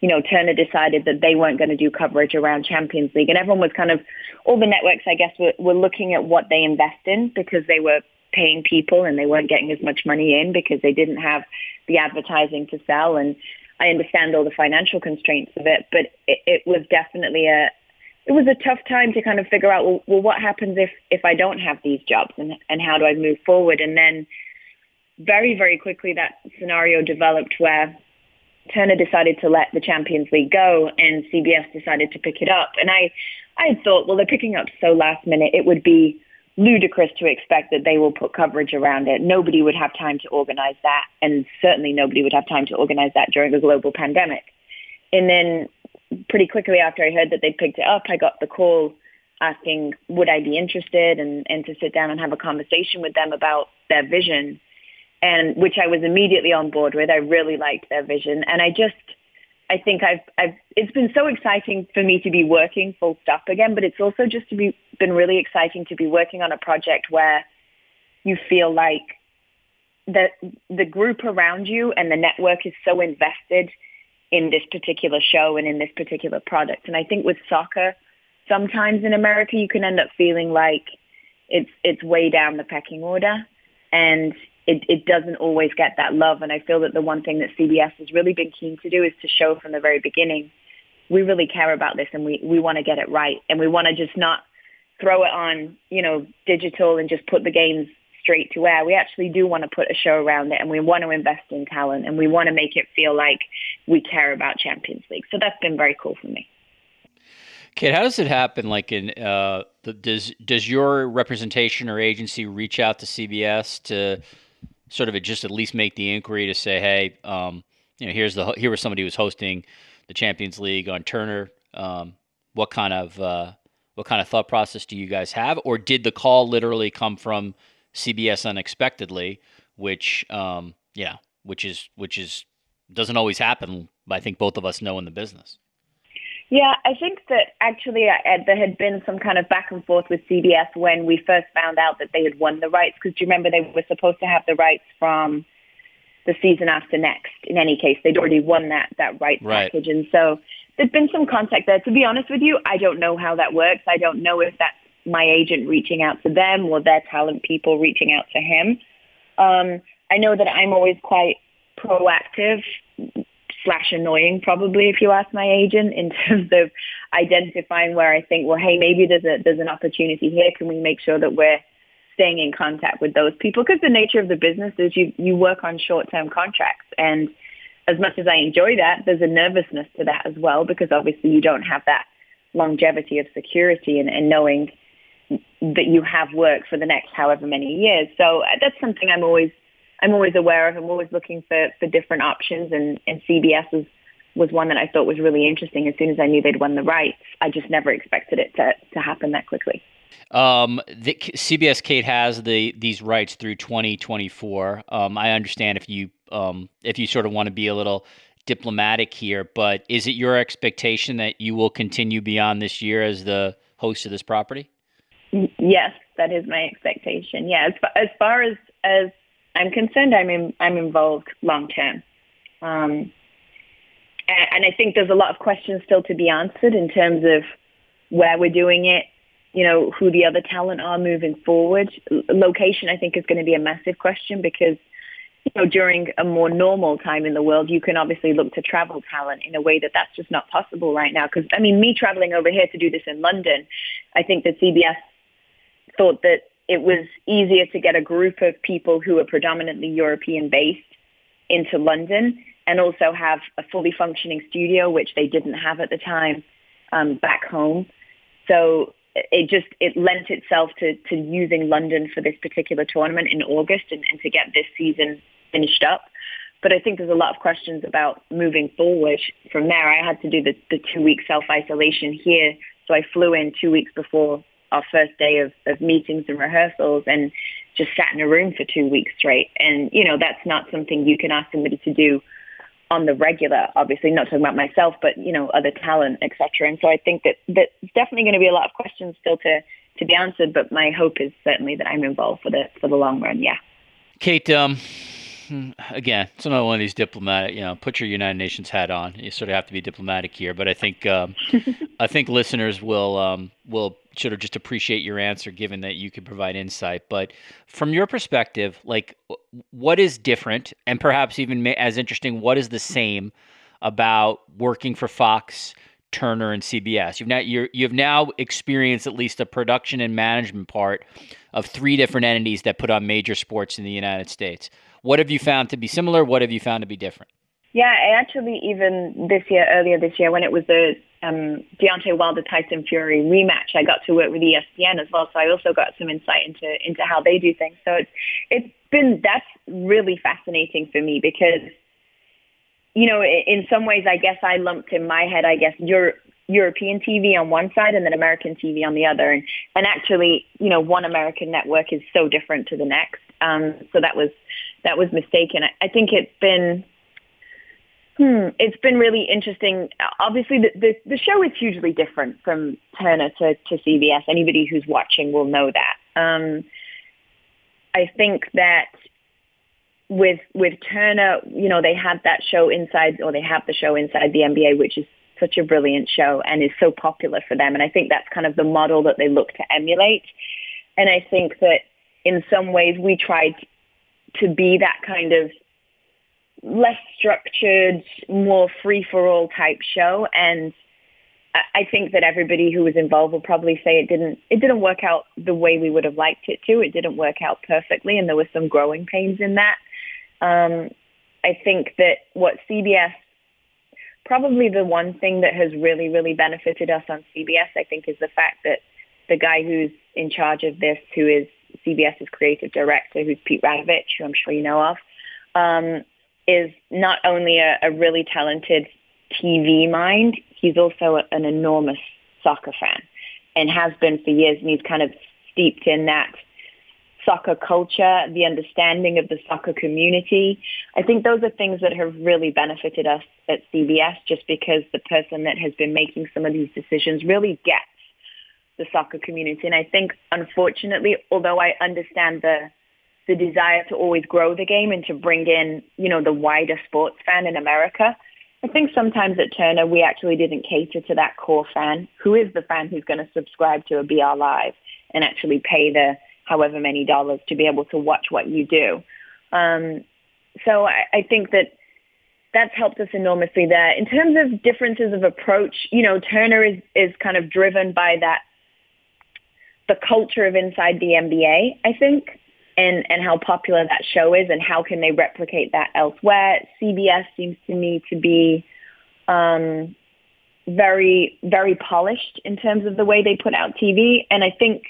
you know, Turner decided that they weren't going to do coverage around Champions League, and everyone was kind of all the networks, I guess, were, were looking at what they invest in because they were paying people and they weren't getting as much money in because they didn't have the advertising to sell and I understand all the financial constraints of it, but it, it was definitely a, it was a tough time to kind of figure out well, well what happens if if I don't have these jobs and and how do I move forward? And then very very quickly that scenario developed where Turner decided to let the Champions League go and CBS decided to pick it up. And I I thought well they're picking up so last minute it would be ludicrous to expect that they will put coverage around it. Nobody would have time to organize that and certainly nobody would have time to organize that during a global pandemic. And then pretty quickly after I heard that they'd picked it up, I got the call asking would I be interested and, and to sit down and have a conversation with them about their vision and which I was immediately on board with. I really liked their vision. And I just I think I've I've it's been so exciting for me to be working full stop again, but it's also just to be been really exciting to be working on a project where you feel like the the group around you and the network is so invested in this particular show and in this particular product. And I think with soccer, sometimes in America you can end up feeling like it's it's way down the pecking order and it, it doesn't always get that love. And I feel that the one thing that CBS has really been keen to do is to show from the very beginning, we really care about this and we, we want to get it right. And we want to just not throw it on, you know, digital and just put the games straight to air. We actually do want to put a show around it and we want to invest in talent and we want to make it feel like we care about Champions League. So that's been very cool for me. Kate, how does it happen? Like, in uh, does does your representation or agency reach out to CBS to sort of just at least make the inquiry to say, hey, um, you know, here's the here was somebody who's hosting the Champions League on Turner. Um, what kind of uh, what kind of thought process do you guys have, or did the call literally come from CBS unexpectedly, which um, yeah, which is which is doesn't always happen. I think both of us know in the business. Yeah, I think that actually uh, there had been some kind of back and forth with CBS when we first found out that they had won the rights. Because do you remember they were supposed to have the rights from the season after next? In any case, they'd already won that that rights right. package, and so there's been some contact there. To be honest with you, I don't know how that works. I don't know if that's my agent reaching out to them or their talent people reaching out to him. Um, I know that I'm always quite proactive slash annoying probably if you ask my agent in *laughs* terms of identifying where I think, well, hey, maybe there's a there's an opportunity here. Can we make sure that we're staying in contact with those people? Because the nature of the business is you you work on short term contracts and as much as I enjoy that, there's a nervousness to that as well because obviously you don't have that longevity of security and, and knowing that you have work for the next however many years. So uh, that's something I'm always I'm always aware of. I'm always looking for, for different options and, and CBS was, was one that I thought was really interesting. As soon as I knew they'd won the rights, I just never expected it to, to happen that quickly. Um, the, CBS Kate has the these rights through 2024. Um, I understand if you um, if you sort of want to be a little diplomatic here, but is it your expectation that you will continue beyond this year as the host of this property? Yes, that is my expectation. Yeah, as far as, far as, as I'm concerned, I'm in, I'm involved long term. Um, and, and I think there's a lot of questions still to be answered in terms of where we're doing it, you know, who the other talent are moving forward. Location, I think, is going to be a massive question because, you know, during a more normal time in the world, you can obviously look to travel talent in a way that that's just not possible right now. Because, I mean, me traveling over here to do this in London, I think that CBS thought that it was easier to get a group of people who are predominantly European based into London and also have a fully functioning studio, which they didn't have at the time um, back home. So it just it lent itself to, to using London for this particular tournament in August and, and to get this season finished up. But I think there's a lot of questions about moving forward from there. I had to do the, the two week self isolation here. So I flew in two weeks before our first day of, of meetings and rehearsals and just sat in a room for two weeks straight. And, you know, that's not something you can ask somebody to do on the regular, obviously not talking about myself, but, you know, other talent, et cetera. And so I think that that's definitely going to be a lot of questions still to, to be answered, but my hope is certainly that I'm involved for the, for the long run. Yeah. Kate, um, again, it's another one of these diplomatic. You know, put your United Nations hat on. You sort of have to be diplomatic here, but I think um, *laughs* I think listeners will um, will sort of just appreciate your answer, given that you could provide insight. But from your perspective, like what is different, and perhaps even as interesting, what is the same about working for Fox? Turner and CBS. You've now you you've now experienced at least a production and management part of three different entities that put on major sports in the United States. What have you found to be similar? What have you found to be different? Yeah, I actually even this year, earlier this year, when it was the um, Deontay Wilder Tyson Fury rematch, I got to work with ESPN as well. So I also got some insight into into how they do things. So it's it's been that's really fascinating for me because you know in some ways I guess I lumped in my head I guess Europe European TV on one side and then American TV on the other. And, and actually, you know, one American network is so different to the next. Um, so that was, that was mistaken. I, I think it's been, hmm, it's been really interesting. Obviously, the, the, the show is hugely different from Turner to, to CBS. Anybody who's watching will know that. Um, I think that with with Turner, you know, they had that show inside, or they have the show inside the NBA, which is such a brilliant show and is so popular for them. And I think that's kind of the model that they look to emulate. And I think that in some ways we tried to be that kind of less structured, more free for all type show. And I think that everybody who was involved will probably say it didn't it didn't work out the way we would have liked it to. It didn't work out perfectly, and there were some growing pains in that. Um, I think that what CBS probably the one thing that has really really benefited us on CBS, I think, is the fact that the guy who's in charge of this, who is CBS's creative director, who's Pete Radovich, who I'm sure you know of, um, is not only a, a really talented TV mind, he's also an enormous soccer fan and has been for years. And he's kind of steeped in that soccer culture, the understanding of the soccer community. I think those are things that have really benefited us at CBS just because the person that has been making some of these decisions really gets the soccer community. And I think, unfortunately, although I understand the the desire to always grow the game and to bring in, you know, the wider sports fan in America, I think sometimes at Turner we actually didn't cater to that core fan, who is the fan who's going to subscribe to a BR Live and actually pay the however many dollars to be able to watch what you do. Um, so I, I think that that's helped us enormously there. In terms of differences of approach, you know, Turner is, is kind of driven by that, the culture of inside the NBA, I think and, and how popular that show is and how can they replicate that elsewhere. CBS seems to me to be um, very, very polished in terms of the way they put out TV. And I think,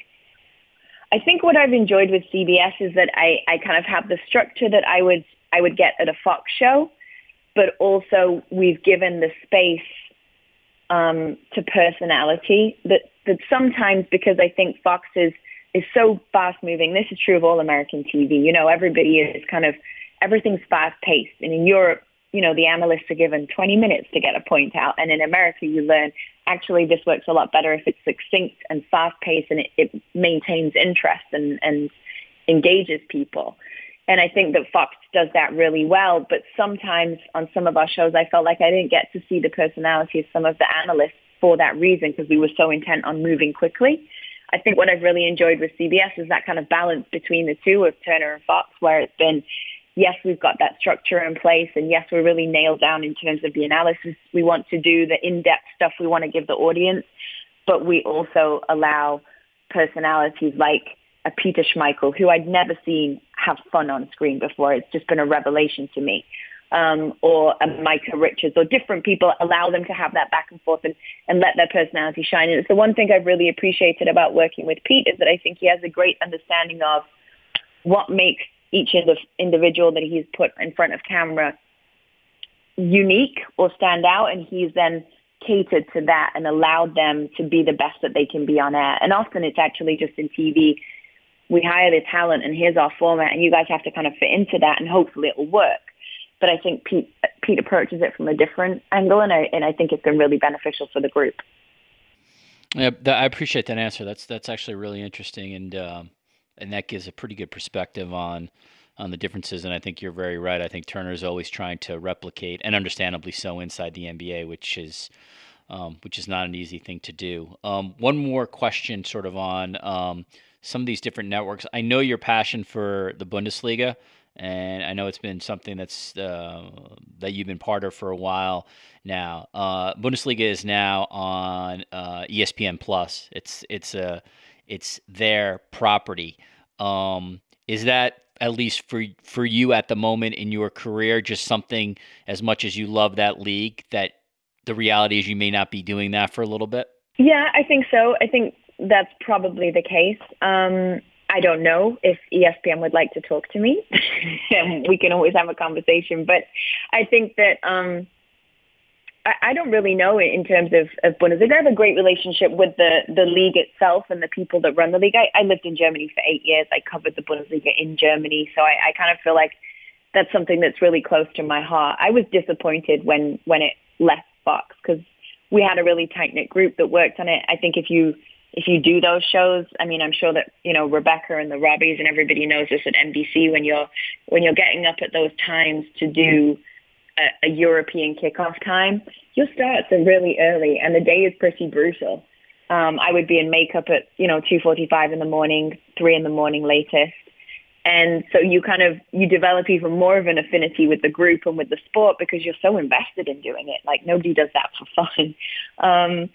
I think what I've enjoyed with CBS is that I, I kind of have the structure that I would, I would get at a Fox show, but also we've given the space um, to personality that, that sometimes because I think Fox is – is so fast moving. This is true of all American TV. You know, everybody is kind of, everything's fast paced. And in Europe, you know, the analysts are given 20 minutes to get a point out. And in America, you learn actually this works a lot better if it's succinct and fast paced and it, it maintains interest and, and engages people. And I think that Fox does that really well. But sometimes on some of our shows, I felt like I didn't get to see the personality of some of the analysts for that reason because we were so intent on moving quickly. I think what I've really enjoyed with CBS is that kind of balance between the two of Turner and Fox, where it's been, yes, we've got that structure in place, and yes, we're really nailed down in terms of the analysis we want to do, the in-depth stuff we want to give the audience, but we also allow personalities like a Peter Schmeichel, who I'd never seen have fun on screen before. It's just been a revelation to me um, or a Micah Richards or different people, allow them to have that back and forth and, and let their personality shine. And it's the one thing I've really appreciated about working with Pete is that I think he has a great understanding of what makes each individual that he's put in front of camera unique or stand out, and he's then catered to that and allowed them to be the best that they can be on air. And often it's actually just in TV. We hire the talent and here's our format and you guys have to kind of fit into that and hopefully it will work but I think Pete Pete approaches it from a different angle, and I and I think it's been really beneficial for the group. Yeah, I appreciate that answer. That's that's actually really interesting, and um, and that gives a pretty good perspective on on the differences. And I think you're very right. I think Turner is always trying to replicate, and understandably so, inside the NBA, which is um, which is not an easy thing to do. Um, one more question, sort of on um, some of these different networks. I know your passion for the Bundesliga and I know it's been something that's uh, that you've been part of for a while now. Uh, Bundesliga is now on uh, ESPN Plus. It's it's a it's their property. Um, is that at least for for you at the moment in your career just something as much as you love that league that the reality is you may not be doing that for a little bit? Yeah, I think so. I think that's probably the case. Um, I don't know if ESPN would like to talk to me, *laughs* we can always have a conversation. But I think that um, I, I don't really know in terms of, of Bundesliga. I have a great relationship with the the league itself and the people that run the league. I, I lived in Germany for eight years. I covered the Bundesliga in Germany, so I, I kind of feel like that's something that's really close to my heart. I was disappointed when when it left Fox because we had a really tight knit group that worked on it. I think if you if you do those shows, I mean, I'm sure that you know Rebecca and the Robbies and everybody knows this at NBC when you're when you're getting up at those times to do a, a European kickoff time, your starts are really early and the day is pretty brutal. Um, I would be in makeup at you know 2:45 in the morning, three in the morning latest, and so you kind of you develop even more of an affinity with the group and with the sport because you're so invested in doing it. Like nobody does that for fun. *laughs* Um,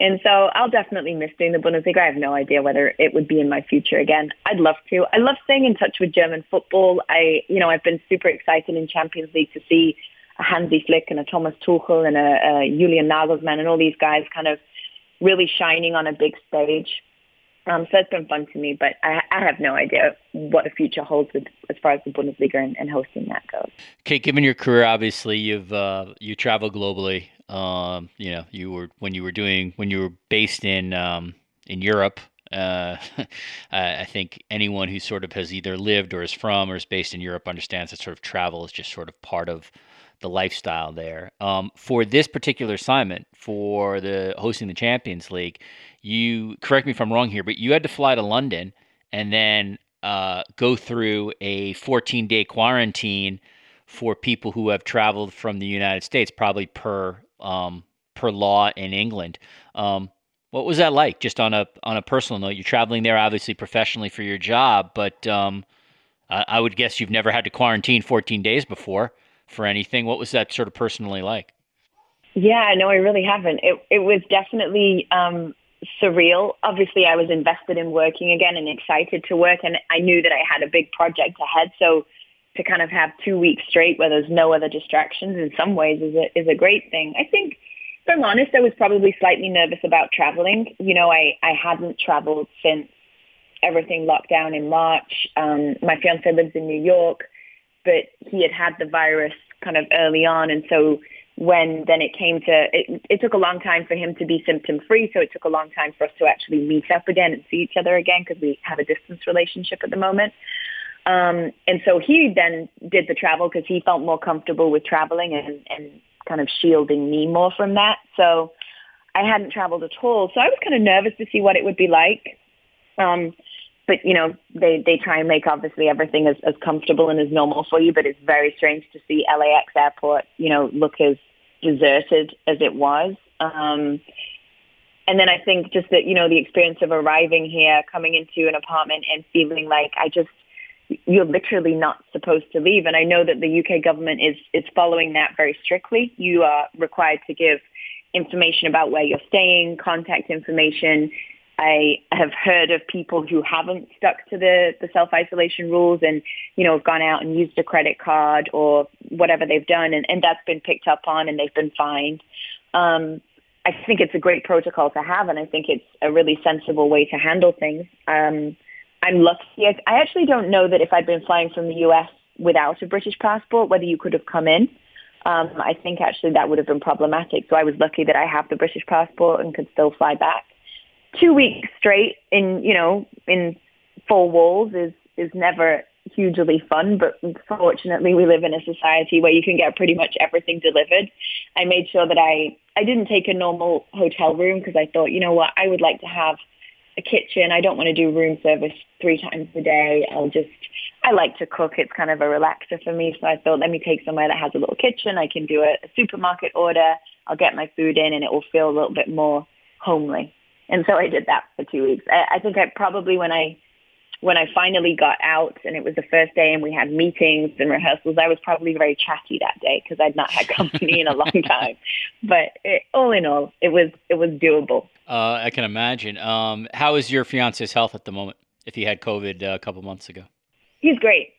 And so I'll definitely miss doing the Bundesliga. I have no idea whether it would be in my future again. I'd love to. I love staying in touch with German football. I, you know, I've been super excited in Champions League to see a Hansi Flick and a Thomas Tuchel and a, a Julian Nagelsmann and all these guys kind of really shining on a big stage. Um, so it's been fun to me, but I, I, have no idea what the future holds with, as far as the Bundesliga and, and hosting that goes. Okay, given your career, obviously you've uh, you travel globally. Um, you know, you were when you were doing when you were based in um, in Europe. Uh, *laughs* I think anyone who sort of has either lived or is from or is based in Europe understands that sort of travel is just sort of part of the lifestyle there. Um, for this particular assignment, for the hosting the Champions League, you correct me if I'm wrong here, but you had to fly to London and then uh, go through a 14 day quarantine for people who have traveled from the United States, probably per um, per law in England. Um, what was that like? Just on a on a personal note, you're traveling there obviously professionally for your job, but um, I, I would guess you've never had to quarantine 14 days before for anything. What was that sort of personally like? Yeah, no, I really haven't. It it was definitely um, surreal. Obviously, I was invested in working again and excited to work, and I knew that I had a big project ahead. So to kind of have two weeks straight where there's no other distractions, in some ways, is a is a great thing. I think, if I'm honest, I was probably slightly nervous about traveling. You know, I I hadn't traveled since everything locked down in March. Um, my fiance lives in New York, but he had had the virus kind of early on, and so when then it came to it, it took a long time for him to be symptom free so it took a long time for us to actually meet up again and see each other again because we have a distance relationship at the moment. Um, and so he then did the travel because he felt more comfortable with traveling and, and kind of shielding me more from that. So i hadn't traveled at all. So i was kind of nervous to see what it would be like. Um, but you know they they try and make obviously everything as, as comfortable and as normal for you but it's very strange to see LAX airport you know look as deserted as it was. Um and then I think just that you know the experience of arriving here coming into an apartment and feeling like I just you're literally not supposed to leave. And I know that the UK government is is following that very strictly. You are required to give information about where you're staying contact information I have heard of people who haven't stuck to the, the self-isolation rules and, you know, gone out and used a credit card or whatever they've done, and, and that's been picked up on and they've been fined. Um, I think it's a great protocol to have, and I think it's a really sensible way to handle things. Um, I'm lucky. I, I actually don't know that if I'd been flying from the U.S. without a British passport, whether you could have come in. Um, I think actually that would have been problematic. So I was lucky that I have the British passport and could still fly back two weeks straight in you know in four walls is is never hugely fun, but fortunately we live in a society where you can get pretty much everything delivered. I made sure that I I didn't take a normal hotel room because I thought, you know what, I would like to have a kitchen. I don't want to do room service three times a day. I'll just I like to cook. It's kind of a relaxer for me. So I thought, let me take somewhere that has a little kitchen. I can do a, a supermarket order. I'll get my food in and it will feel a little bit more homely. And so I did that for two weeks. I, I think I probably when I when I finally got out and it was the first day and we had meetings and rehearsals, I was probably very chatty that day because I'd not had company in a long *laughs* time. But it, all in all, it was it was doable. Uh, I can imagine. Um, how is your fiance's health at the moment? If he had COVID uh, a couple months ago, he's great.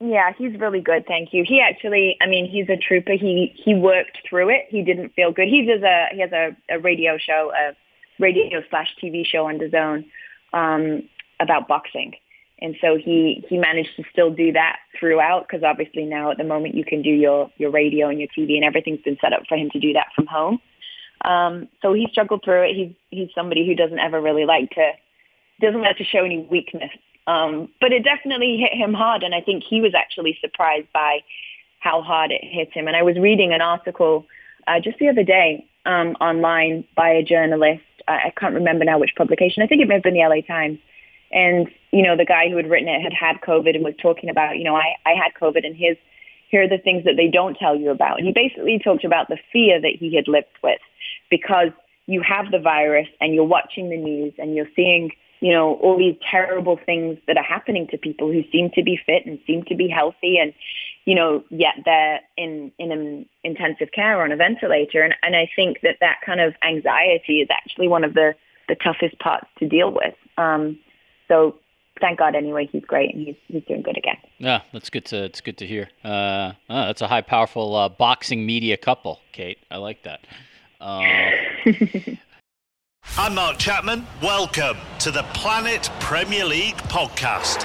Yeah, he's really good. Thank you. He actually, I mean, he's a trooper. He he worked through it. He didn't feel good. He does a he has a, a radio show, a radio slash TV show on DAZN um, about boxing. And so he, he managed to still do that throughout because obviously now at the moment you can do your, your radio and your TV and everything's been set up for him to do that from home. Um, so he struggled through it. He's, he's somebody who doesn't ever really like to, doesn't like to show any weakness. Um, but it definitely hit him hard. And I think he was actually surprised by how hard it hit him. And I was reading an article uh, just the other day um, online by a journalist I can't remember now which publication. I think it may have been the LA Times. And, you know, the guy who had written it had had COVID and was talking about, you know, I, I had COVID and his, here are the things that they don't tell you about. And he basically talked about the fear that he had lived with because you have the virus and you're watching the news and you're seeing, you know, all these terrible things that are happening to people who seem to be fit and seem to be healthy. And, you know, yet they're in in an intensive care on a ventilator. And and I think that that kind of anxiety is actually one of the the toughest parts to deal with. Um, so thank God anyway, he's great and he's he's doing good again. Yeah, that's good to it's good to hear. Uh, oh, that's a high, powerful uh, boxing media couple, Kate. I like that. Uh, *laughs* I'm Mark Chapman. Welcome to the Planet Premier League podcast.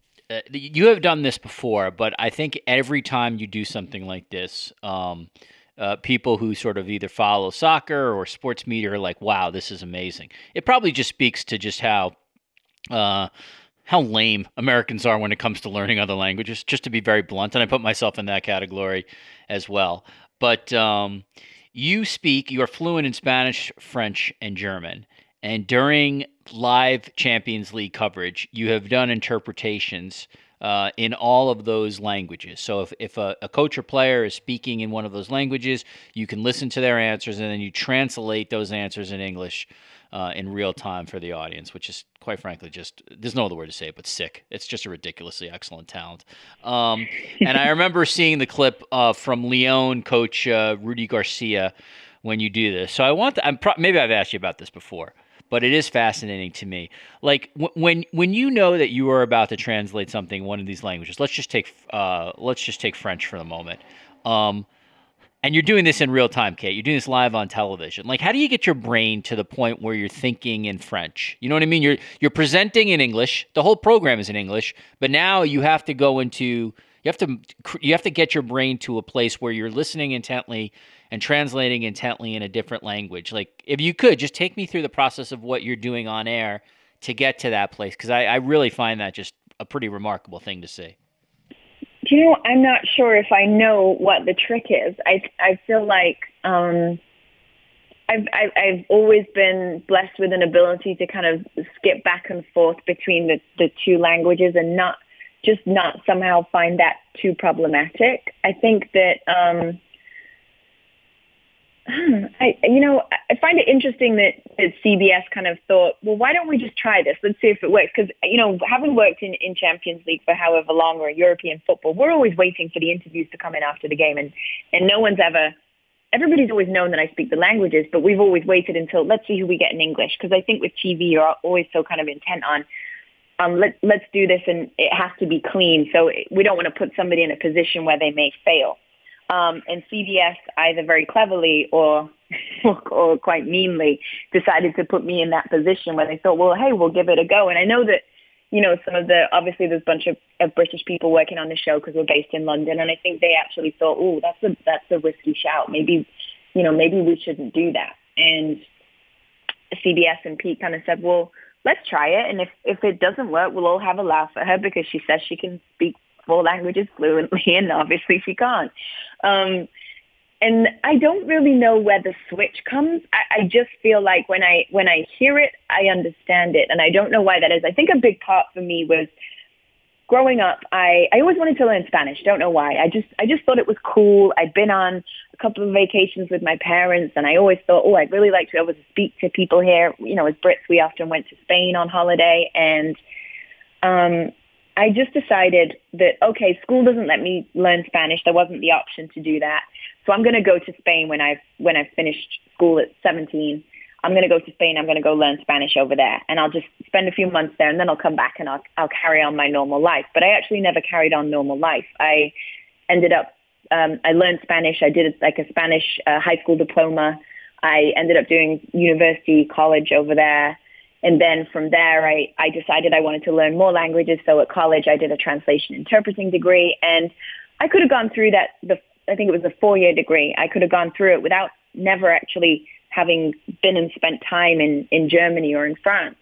you have done this before, but I think every time you do something like this, um, uh, people who sort of either follow soccer or sports media are like, "Wow, this is amazing." It probably just speaks to just how uh, how lame Americans are when it comes to learning other languages. Just to be very blunt, and I put myself in that category as well. But um, you speak, you are fluent in Spanish, French, and German. And during live Champions League coverage, you have done interpretations uh, in all of those languages. So if, if a, a, coach or player is speaking in one of those languages, you can listen to their answers and then you translate those answers in English uh, in real time for the audience, which is quite frankly just there's no other word to say it but sick. It's just a ridiculously excellent talent. Um, and I remember seeing the clip uh, from Lyon coach uh, Rudi Garcia when you do this. So I want to, I'm pro- maybe I've asked you about this before but it is fascinating to me. Like w- when when you know that you are about to translate something one of these languages. Let's just take uh, let's just take French for the moment. Um, and you're doing this in real time, Kate. You're doing this live on television. Like, how do you get your brain to the point where you're thinking in French? You know what I mean? You're you're presenting in English. The whole program is in English, but now you have to go into you have to you have to get your brain to a place where you're listening intently and translating intently in a different language. Like, if you could just take me through the process of what you're doing on air to get to that place, because I, I really find that just a pretty remarkable thing to see. Do you know? I'm not sure if I know what the trick is. I I feel like um, I've, I've I've always been blessed with an ability to kind of skip back and forth between the the two languages and not just not somehow find that too problematic. I think that um, I, you know, I find it interesting that, that CBS kind of thought, well, why don't we just try this? Let's see if it works. Because, you know, having worked in, in Champions League for however long or European football, we're always waiting for the interviews to come in after the game. And, and no one's ever, everybody's always known that I speak the languages, but we've always waited until, let's see who we get in English. Because I think with TV, you're always so kind of intent on, um, let, let's do this and it has to be clean. So we don't want to put somebody in a position where they may fail. Um, and CBS either very cleverly *laughs* or, or quite meanly decided to put me in that position where they thought, well, hey, we'll give it a go. And I know that, you know, some of the obviously there's a bunch of, of British people working on the show because we're based in London, and I think they actually thought, oh, that's a that's a risky shout. Maybe, you know, maybe we shouldn't do that. And CBS and Pete kind of said, well, let's try it, and if if it doesn't work, we'll all have a laugh at her because she says she can speak four languages fluently, *laughs* and obviously she can't. Um, and I don't really know where the switch comes. I, I just feel like when I when I hear it, I understand it, and I don't know why that is. I think a big part for me was growing up. I I always wanted to learn Spanish. Don't know why. I just I just thought it was cool. I'd been on a couple of vacations with my parents, and I always thought, oh, I'd really like to be able to speak to people here. You know, as Brits, we often went to Spain on holiday, and um, I just decided that, okay, school doesn't let me learn Spanish. There wasn't the option to do that. So I'm going to go to Spain when I've, when I've finished school at 17. I'm going to go to Spain. I'm going to go learn Spanish over there. And I'll just spend a few months there and then I'll come back and I'll, I'll carry on my normal life. But I actually never carried on normal life. I ended up, um, I learned Spanish. I did like a Spanish uh, high school diploma. I ended up doing university college over there. And then from there, I, I decided I wanted to learn more languages. So at college, I did a translation interpreting degree. And I could have gone through that, the, I think it was a four year degree. I could have gone through it without never actually having been and spent time in, in Germany or in France.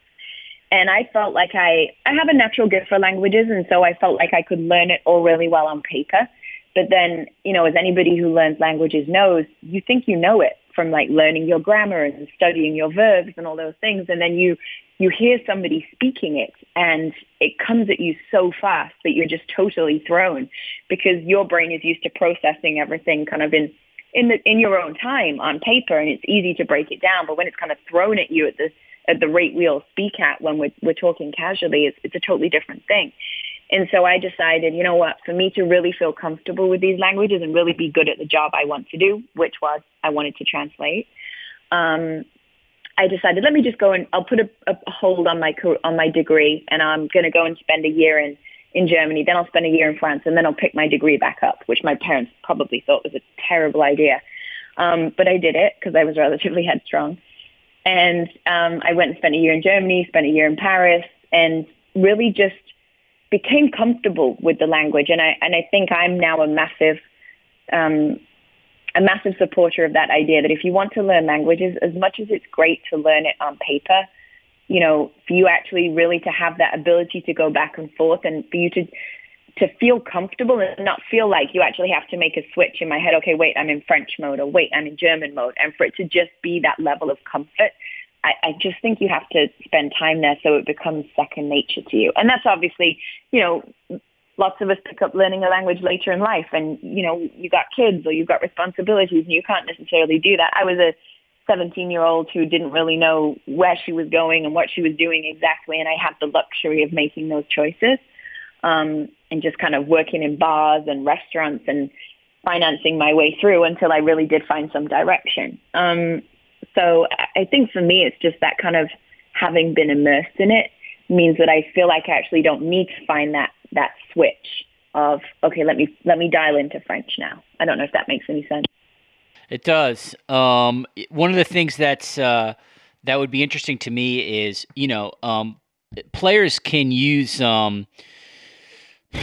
And I felt like I, I have a natural gift for languages. And so I felt like I could learn it all really well on paper. But then, you know, as anybody who learns languages knows, you think you know it from like learning your grammar and studying your verbs and all those things. And then you, you hear somebody speaking it and it comes at you so fast that you're just totally thrown because your brain is used to processing everything kind of in, in the, in your own time on paper and it's easy to break it down. But when it's kind of thrown at you at the, at the rate we all speak at when we're, we're talking casually, it's, it's a totally different thing. And so I decided, you know what, for me to really feel comfortable with these languages and really be good at the job I want to do, which was I wanted to translate, um, I decided let me just go and I'll put a, a hold on my on my degree, and I'm going to go and spend a year in in Germany. Then I'll spend a year in France, and then I'll pick my degree back up, which my parents probably thought was a terrible idea. Um, but I did it because I was relatively *laughs* headstrong. And um, I went and spent a year in Germany, spent a year in Paris, and really just became comfortable with the language. And I and I think I'm now a massive um, a massive supporter of that idea that if you want to learn languages, as much as it's great to learn it on paper, you know, for you actually really to have that ability to go back and forth and for you to to feel comfortable and not feel like you actually have to make a switch in my head. Okay, wait, I'm in French mode or wait, I'm in German mode. And for it to just be that level of comfort I, I just think you have to spend time there so it becomes second nature to you. And that's obviously, you know, lots of us pick up learning a language later in life and, you know, you got kids or you've got responsibilities and you can't necessarily do that. I was a 17 year old who didn't really know where she was going and what she was doing exactly. And I had the luxury of making those choices um, and just kind of working in bars and restaurants and financing my way through until I really did find some direction. Um, so I think for me, it's just that kind of having been immersed in it means that I feel like I actually don't need to find that that switch of okay, let me let me dial into French now. I don't know if that makes any sense. It does. Um, one of the things that's uh, that would be interesting to me is you know um, players can use. Um, *sighs*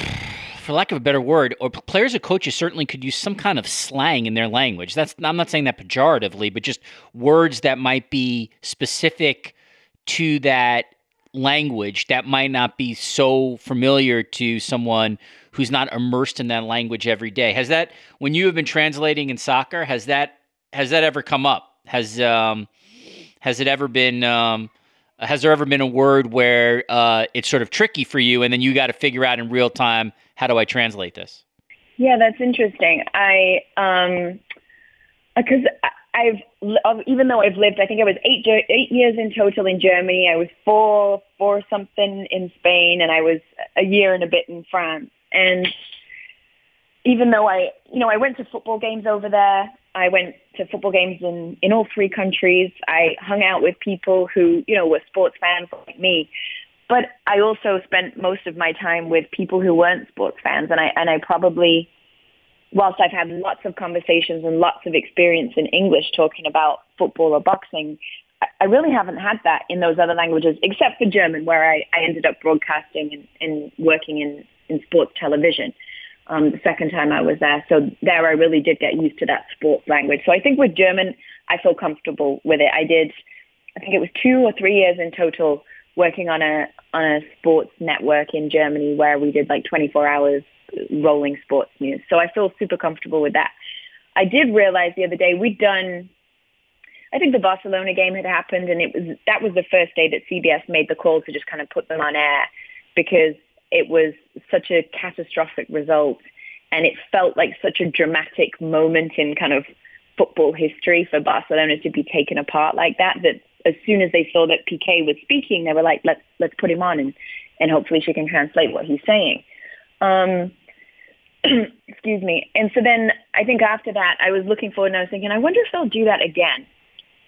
for lack of a better word, or players or coaches certainly could use some kind of slang in their language. That's I'm not saying that pejoratively, but just words that might be specific to that language that might not be so familiar to someone who's not immersed in that language every day. Has that when you have been translating in soccer, has that has that ever come up? Has um has it ever been um has there ever been a word where uh, it's sort of tricky for you and then you got to figure out in real time how do I translate this? Yeah, that's interesting. I um because I've even though I've lived, I think I was eight eight years in total in Germany. I was four four something in Spain, and I was a year and a bit in France. And even though I, you know, I went to football games over there. I went to football games in in all three countries. I hung out with people who, you know, were sports fans like me. But I also spent most of my time with people who weren't sports fans, and I and I probably, whilst I've had lots of conversations and lots of experience in English talking about football or boxing, I really haven't had that in those other languages, except for German, where I, I ended up broadcasting and, and working in, in sports television um, the second time I was there. So there I really did get used to that sports language. So I think with German, I feel comfortable with it. I did, I think it was two or three years in total working on a on a sports network in Germany where we did like 24 hours rolling sports news. So I feel super comfortable with that. I did realize the other day we'd done I think the Barcelona game had happened and it was that was the first day that CBS made the call to just kind of put them on air because it was such a catastrophic result and it felt like such a dramatic moment in kind of football history for Barcelona to be taken apart like that that as soon as they saw that Piqué was speaking, they were like, let's let's put him on and and hopefully she can translate what he's saying. Um, *clears throat* excuse me. And so then I think after that, I was looking forward and I was thinking, I wonder if they'll do that again.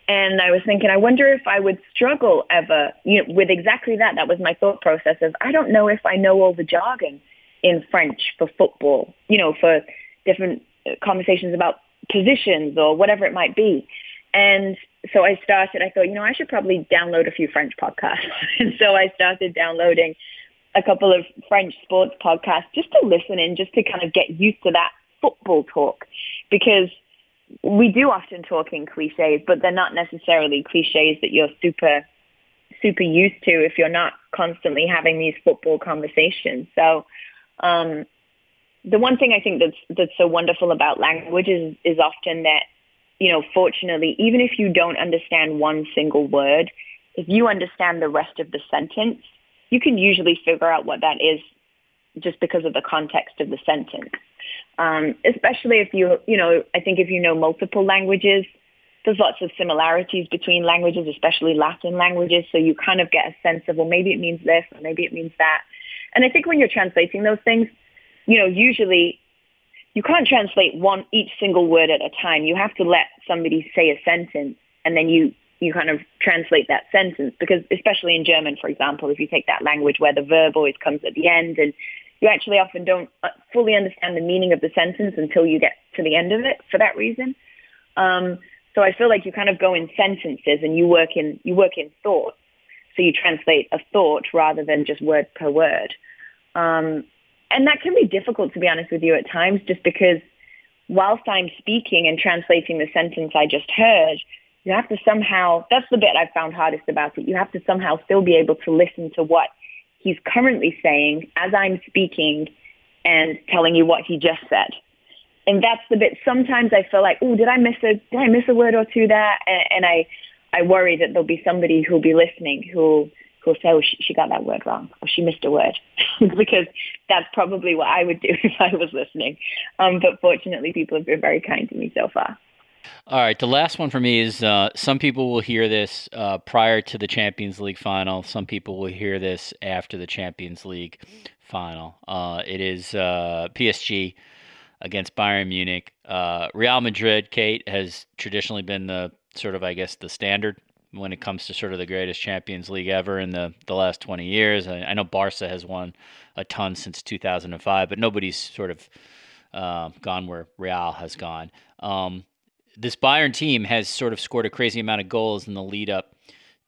And I was thinking, I wonder if I would struggle ever, you know, with exactly that. That was my thought process of, I don't know if I know all the jargon in French for football, you know, for different conversations about positions or whatever it might be. And so I started, I thought, you know, I should probably download a few French podcasts. *laughs* and so I started downloading a couple of French sports podcasts just to listen in, just to kind of get used to that football talk. Because we do often talk in cliches, but they're not necessarily cliches that you're super, super used to if you're not constantly having these football conversations. So, um, the one thing I think that's that's so wonderful about language is is often that you know, fortunately, even if you don't understand one single word, if you understand the rest of the sentence, you can usually figure out what that is just because of the context of the sentence. Um, especially if you, you know, I think if you know multiple languages, there's lots of similarities between languages, especially Latin languages. So you kind of get a sense of, well, maybe it means this or maybe it means that. And I think when you're translating those things, you know, usually you can't translate one each single word at a time. You have to let somebody say a sentence and then you you kind of translate that sentence because especially in German, for example, if you take that language where the verb always comes at the end and you actually often don't uh, fully understand the meaning of the sentence until you get to the end of it for that reason. Um, so I feel like you kind of go in sentences and you work in you work in thoughts. So you translate a thought rather than just word per word. Um, and that can be difficult, to be honest with you, at times, just because whilst I'm speaking and translating the sentence I just heard, you have to somehow, that's the bit I've found hardest about it. You have to somehow still be able to listen to what he's currently saying as I'm speaking and telling you what he just said. And that's the bit. Sometimes I feel like, oh, did I miss a did I miss a word or two there? And, and I I worry that there'll be somebody who'll be listening who'll who'll say, oh, she, she got that word wrong, or she missed a word, *laughs* because that's probably what I would do *laughs* if I was listening. Um, but fortunately, people have been very kind to me so far. All right, the last one for me is uh, some people will hear this uh, prior to the Champions League final. Some people will hear this after the Champions League final. Uh, it is uh, PSG against Bayern Munich. Uh, Real Madrid, Kate, has traditionally been the sort of, I guess, the standard when it comes to sort of the greatest Champions League ever in the, the last 20 years. I, I know Barca has won a ton since 2005, but nobody's sort of uh, gone where Real has gone. Um, this Bayern team has sort of scored a crazy amount of goals in the lead up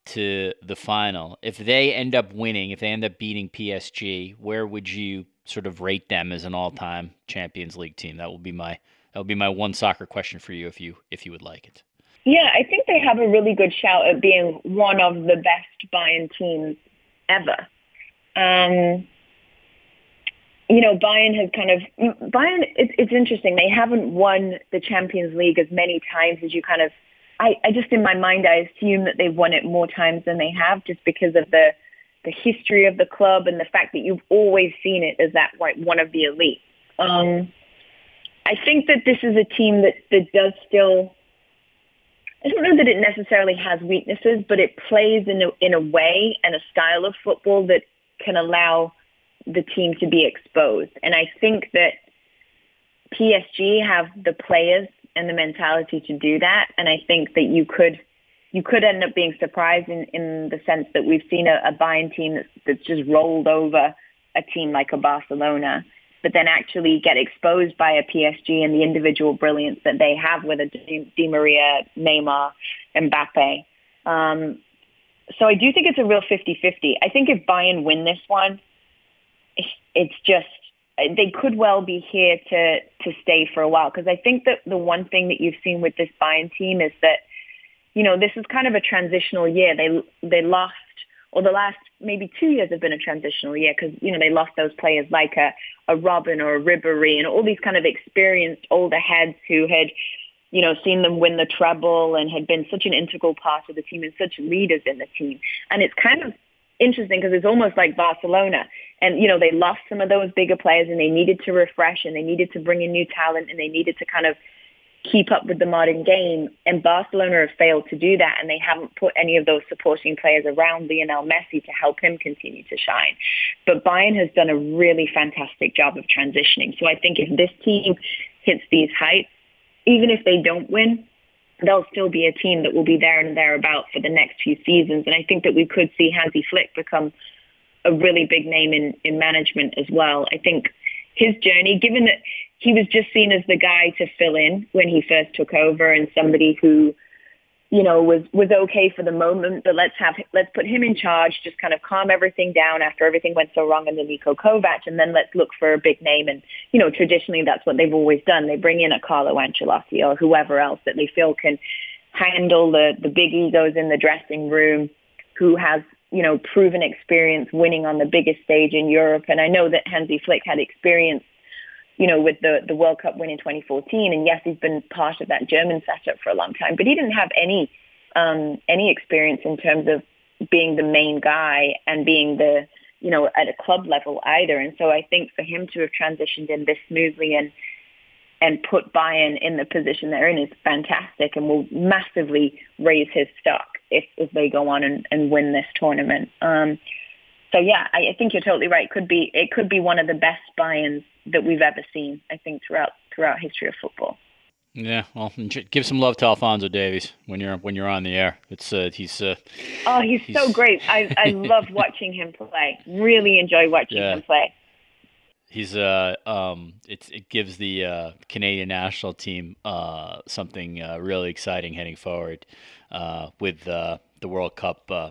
to the final. If they end up winning, if they end up beating PSG, where would you sort of rate them as an all-time Champions League team? That will be my that would be my one soccer question for you if you if you would like it. Yeah, I think they have a really good shout at being one of the best Bayern teams ever. Um, you know, Bayern has kind of Bayern. It's, it's interesting. They haven't won the Champions League as many times as you kind of. I, I just in my mind I assume that they've won it more times than they have, just because of the the history of the club and the fact that you've always seen it as that like one of the elite. Um, I think that this is a team that that does still I don't know that it necessarily has weaknesses, but it plays in a, in a way and a style of football that can allow the team to be exposed. And I think that PSG have the players and the mentality to do that. And I think that you could you could end up being surprised in, in the sense that we've seen a, a Bayern team that's, that's just rolled over a team like a Barcelona but then actually get exposed by a PSG and the individual brilliance that they have with a Di, Maria, Neymar, Mbappe. Um, so I do think it's a real 50-50. I think if Bayern win this one, it's just they could well be here to to stay for a while because I think that the one thing that you've seen with this Bayern team is that you know this is kind of a transitional year. They they lost or the last maybe two years have been a transitional year because you know they lost those players like a, a Robben or a Ribery and all these kind of experienced older heads who had you know seen them win the treble and had been such an integral part of the team and such leaders in the team. And it's kind of interesting because it's almost like Barcelona and you know they lost some of those bigger players and they needed to refresh and they needed to bring in new talent and they needed to kind of keep up with the modern game. And Barcelona have failed to do that, and they haven't put any of those supporting players around Lionel Messi to help him continue to shine. But Bayern has done a really fantastic job of transitioning. So I think if this team hits these heights, even if they don't win, they'll still be a team that will be there and thereabout for the next few seasons. And I think that we could see Hansi Flick become a really big name in, in management as well. I think his journey, given that he was just seen as the guy to fill in when he first took over and somebody who, you know, was was okay for the moment, but let's have let's put him in charge, just kind of calm everything down after everything went so wrong the Niko Kovac, and then let's look for a big name. And you know, traditionally that's what they've always done. They bring in a Carlo Ancelotti or whoever else that they feel can handle the the big egos in the dressing room, who has you know proven experience winning on the biggest stage in Europe. And I know that Hansi Flick had experience you know, with the, the World Cup win in 2014. And yes, he's been part of that German setup for a long time, but he didn't have any, um, any experience in terms of being the main guy and being the, you know, at a club level either. And so I think for him to have transitioned in this smoothly and, and put Bayern in the position they're in is fantastic and will massively raise his stock if, if they go on and, and win this tournament. Um, so yeah, I, I think you're totally right. Could be it could be one of the best Bayerns that we've ever seen. I think throughout throughout history of football. Yeah, well, give some love to Alphonso Davies when you're when you're on the air. It's uh, he's uh, oh, he's, he's, so great. I I *laughs* love watching him play. Really enjoy watching yeah. him play. He's uh um it it gives the uh, Canadian national team uh something uh, really exciting heading forward uh with uh, the World Cup uh,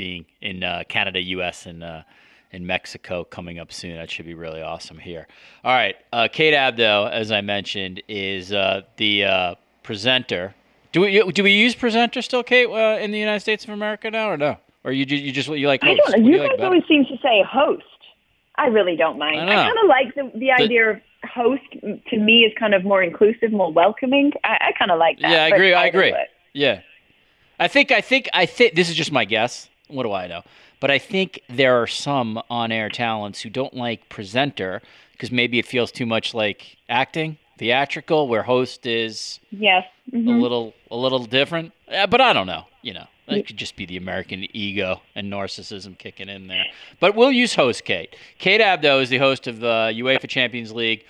being in uh, Canada, U.S. and uh, in Mexico coming up soon. That should be really awesome here. All right, uh, Kate Abdo, as I mentioned, is uh, the uh, presenter. Do we do we use presenter still, Kate, uh, in the United States of America now, or no? Or you you just you like host? I don't know. You, guys like always seem to say host. I really don't mind. I, I kind of like the, the idea of host. To me, is kind of more inclusive, more welcoming. I, I kind of like that. Yeah, I agree. I agree. Yeah, I think I think I think this is just my guess. What do I know? But I think there are some on-air talents who don't like presenter because maybe it feels too much like acting, theatrical, where host is yes mm-hmm. a little a little different. Yeah, but I don't know. You know, it could just be the American ego and narcissism kicking in there. But we'll use host Kate. Kate Abdo is the host of the UEFA Champions League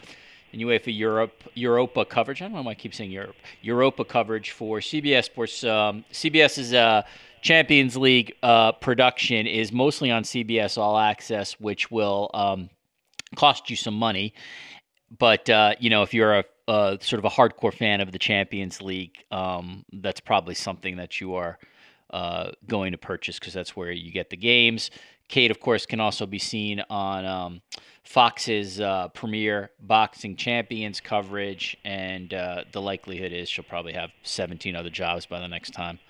and UEFA Europe Europa coverage. I don't know why I keep saying Europe. Europa coverage for CBS Sports. Um, CBS is uh, Champions League uh, production is mostly on CBS All Access, which will um, cost you some money. But uh, you know, if you're a, a, sort of a hardcore fan of the Champions League, um, that's probably something that you are uh, going to purchase because that's where you get the games. Kate, of course, can also be seen on um, Fox's uh, premier boxing champions coverage, and uh, the likelihood is she'll probably have 17 other jobs by the next time.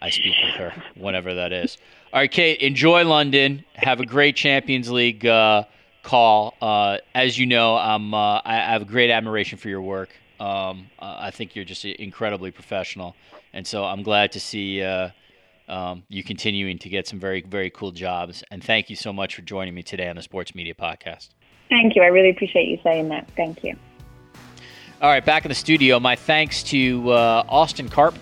I speak with her, whatever that is. All right, Kate, enjoy London. Have a great Champions League uh, call. Uh, as you know, I'm, uh, I have a great admiration for your work. Um, I think you're just incredibly professional. And so I'm glad to see uh, um, you continuing to get some very, very cool jobs. And thank you so much for joining me today on the Sports Media Podcast. Thank you. I really appreciate you saying that. Thank you. All right, back in the studio. My thanks to uh, Austin Karp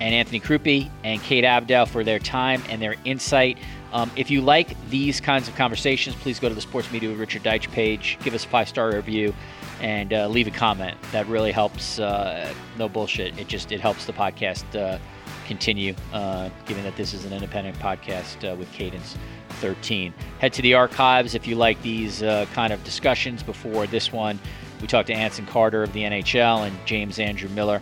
and Anthony Crupi and Kate Abdo for their time and their insight. Um, if you like these kinds of conversations, please go to the Sports Media with Richard Deitsch page, give us a five star review, and uh, leave a comment. That really helps. Uh, no bullshit. It just it helps the podcast uh, continue. Uh, given that this is an independent podcast uh, with Cadence 13, head to the archives if you like these uh, kind of discussions. Before this one, we talked to Anson Carter of the NHL and James Andrew Miller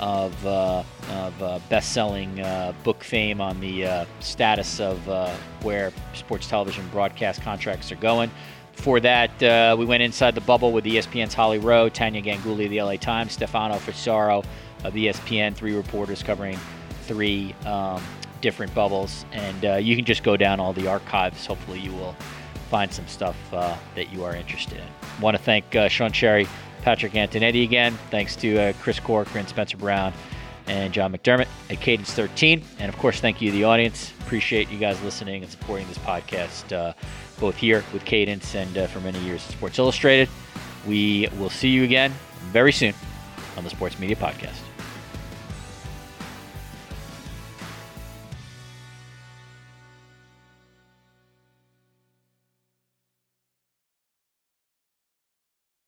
of, uh, of uh, best-selling uh, book fame on the uh, status of uh, where sports television broadcast contracts are going. Before that, uh, we went inside the bubble with ESPN's Holly Rowe, Tania Ganguli of the LA Times, Stefano Fissaro of ESPN, three reporters covering three um, different bubbles. And you can just go down all the archives. Hopefully, you will find some stuff that you are interested in. want to thank Sean Cherry Patrick Antonetti again. Thanks to uh, Chris Corcoran, Spencer Brown, and John McDermott at Cadence 13. And of course, thank you, the audience. Appreciate you guys listening and supporting this podcast, uh, both here with Cadence and uh, for many years at Sports Illustrated. We will see you again very soon on the Sports Media Podcast.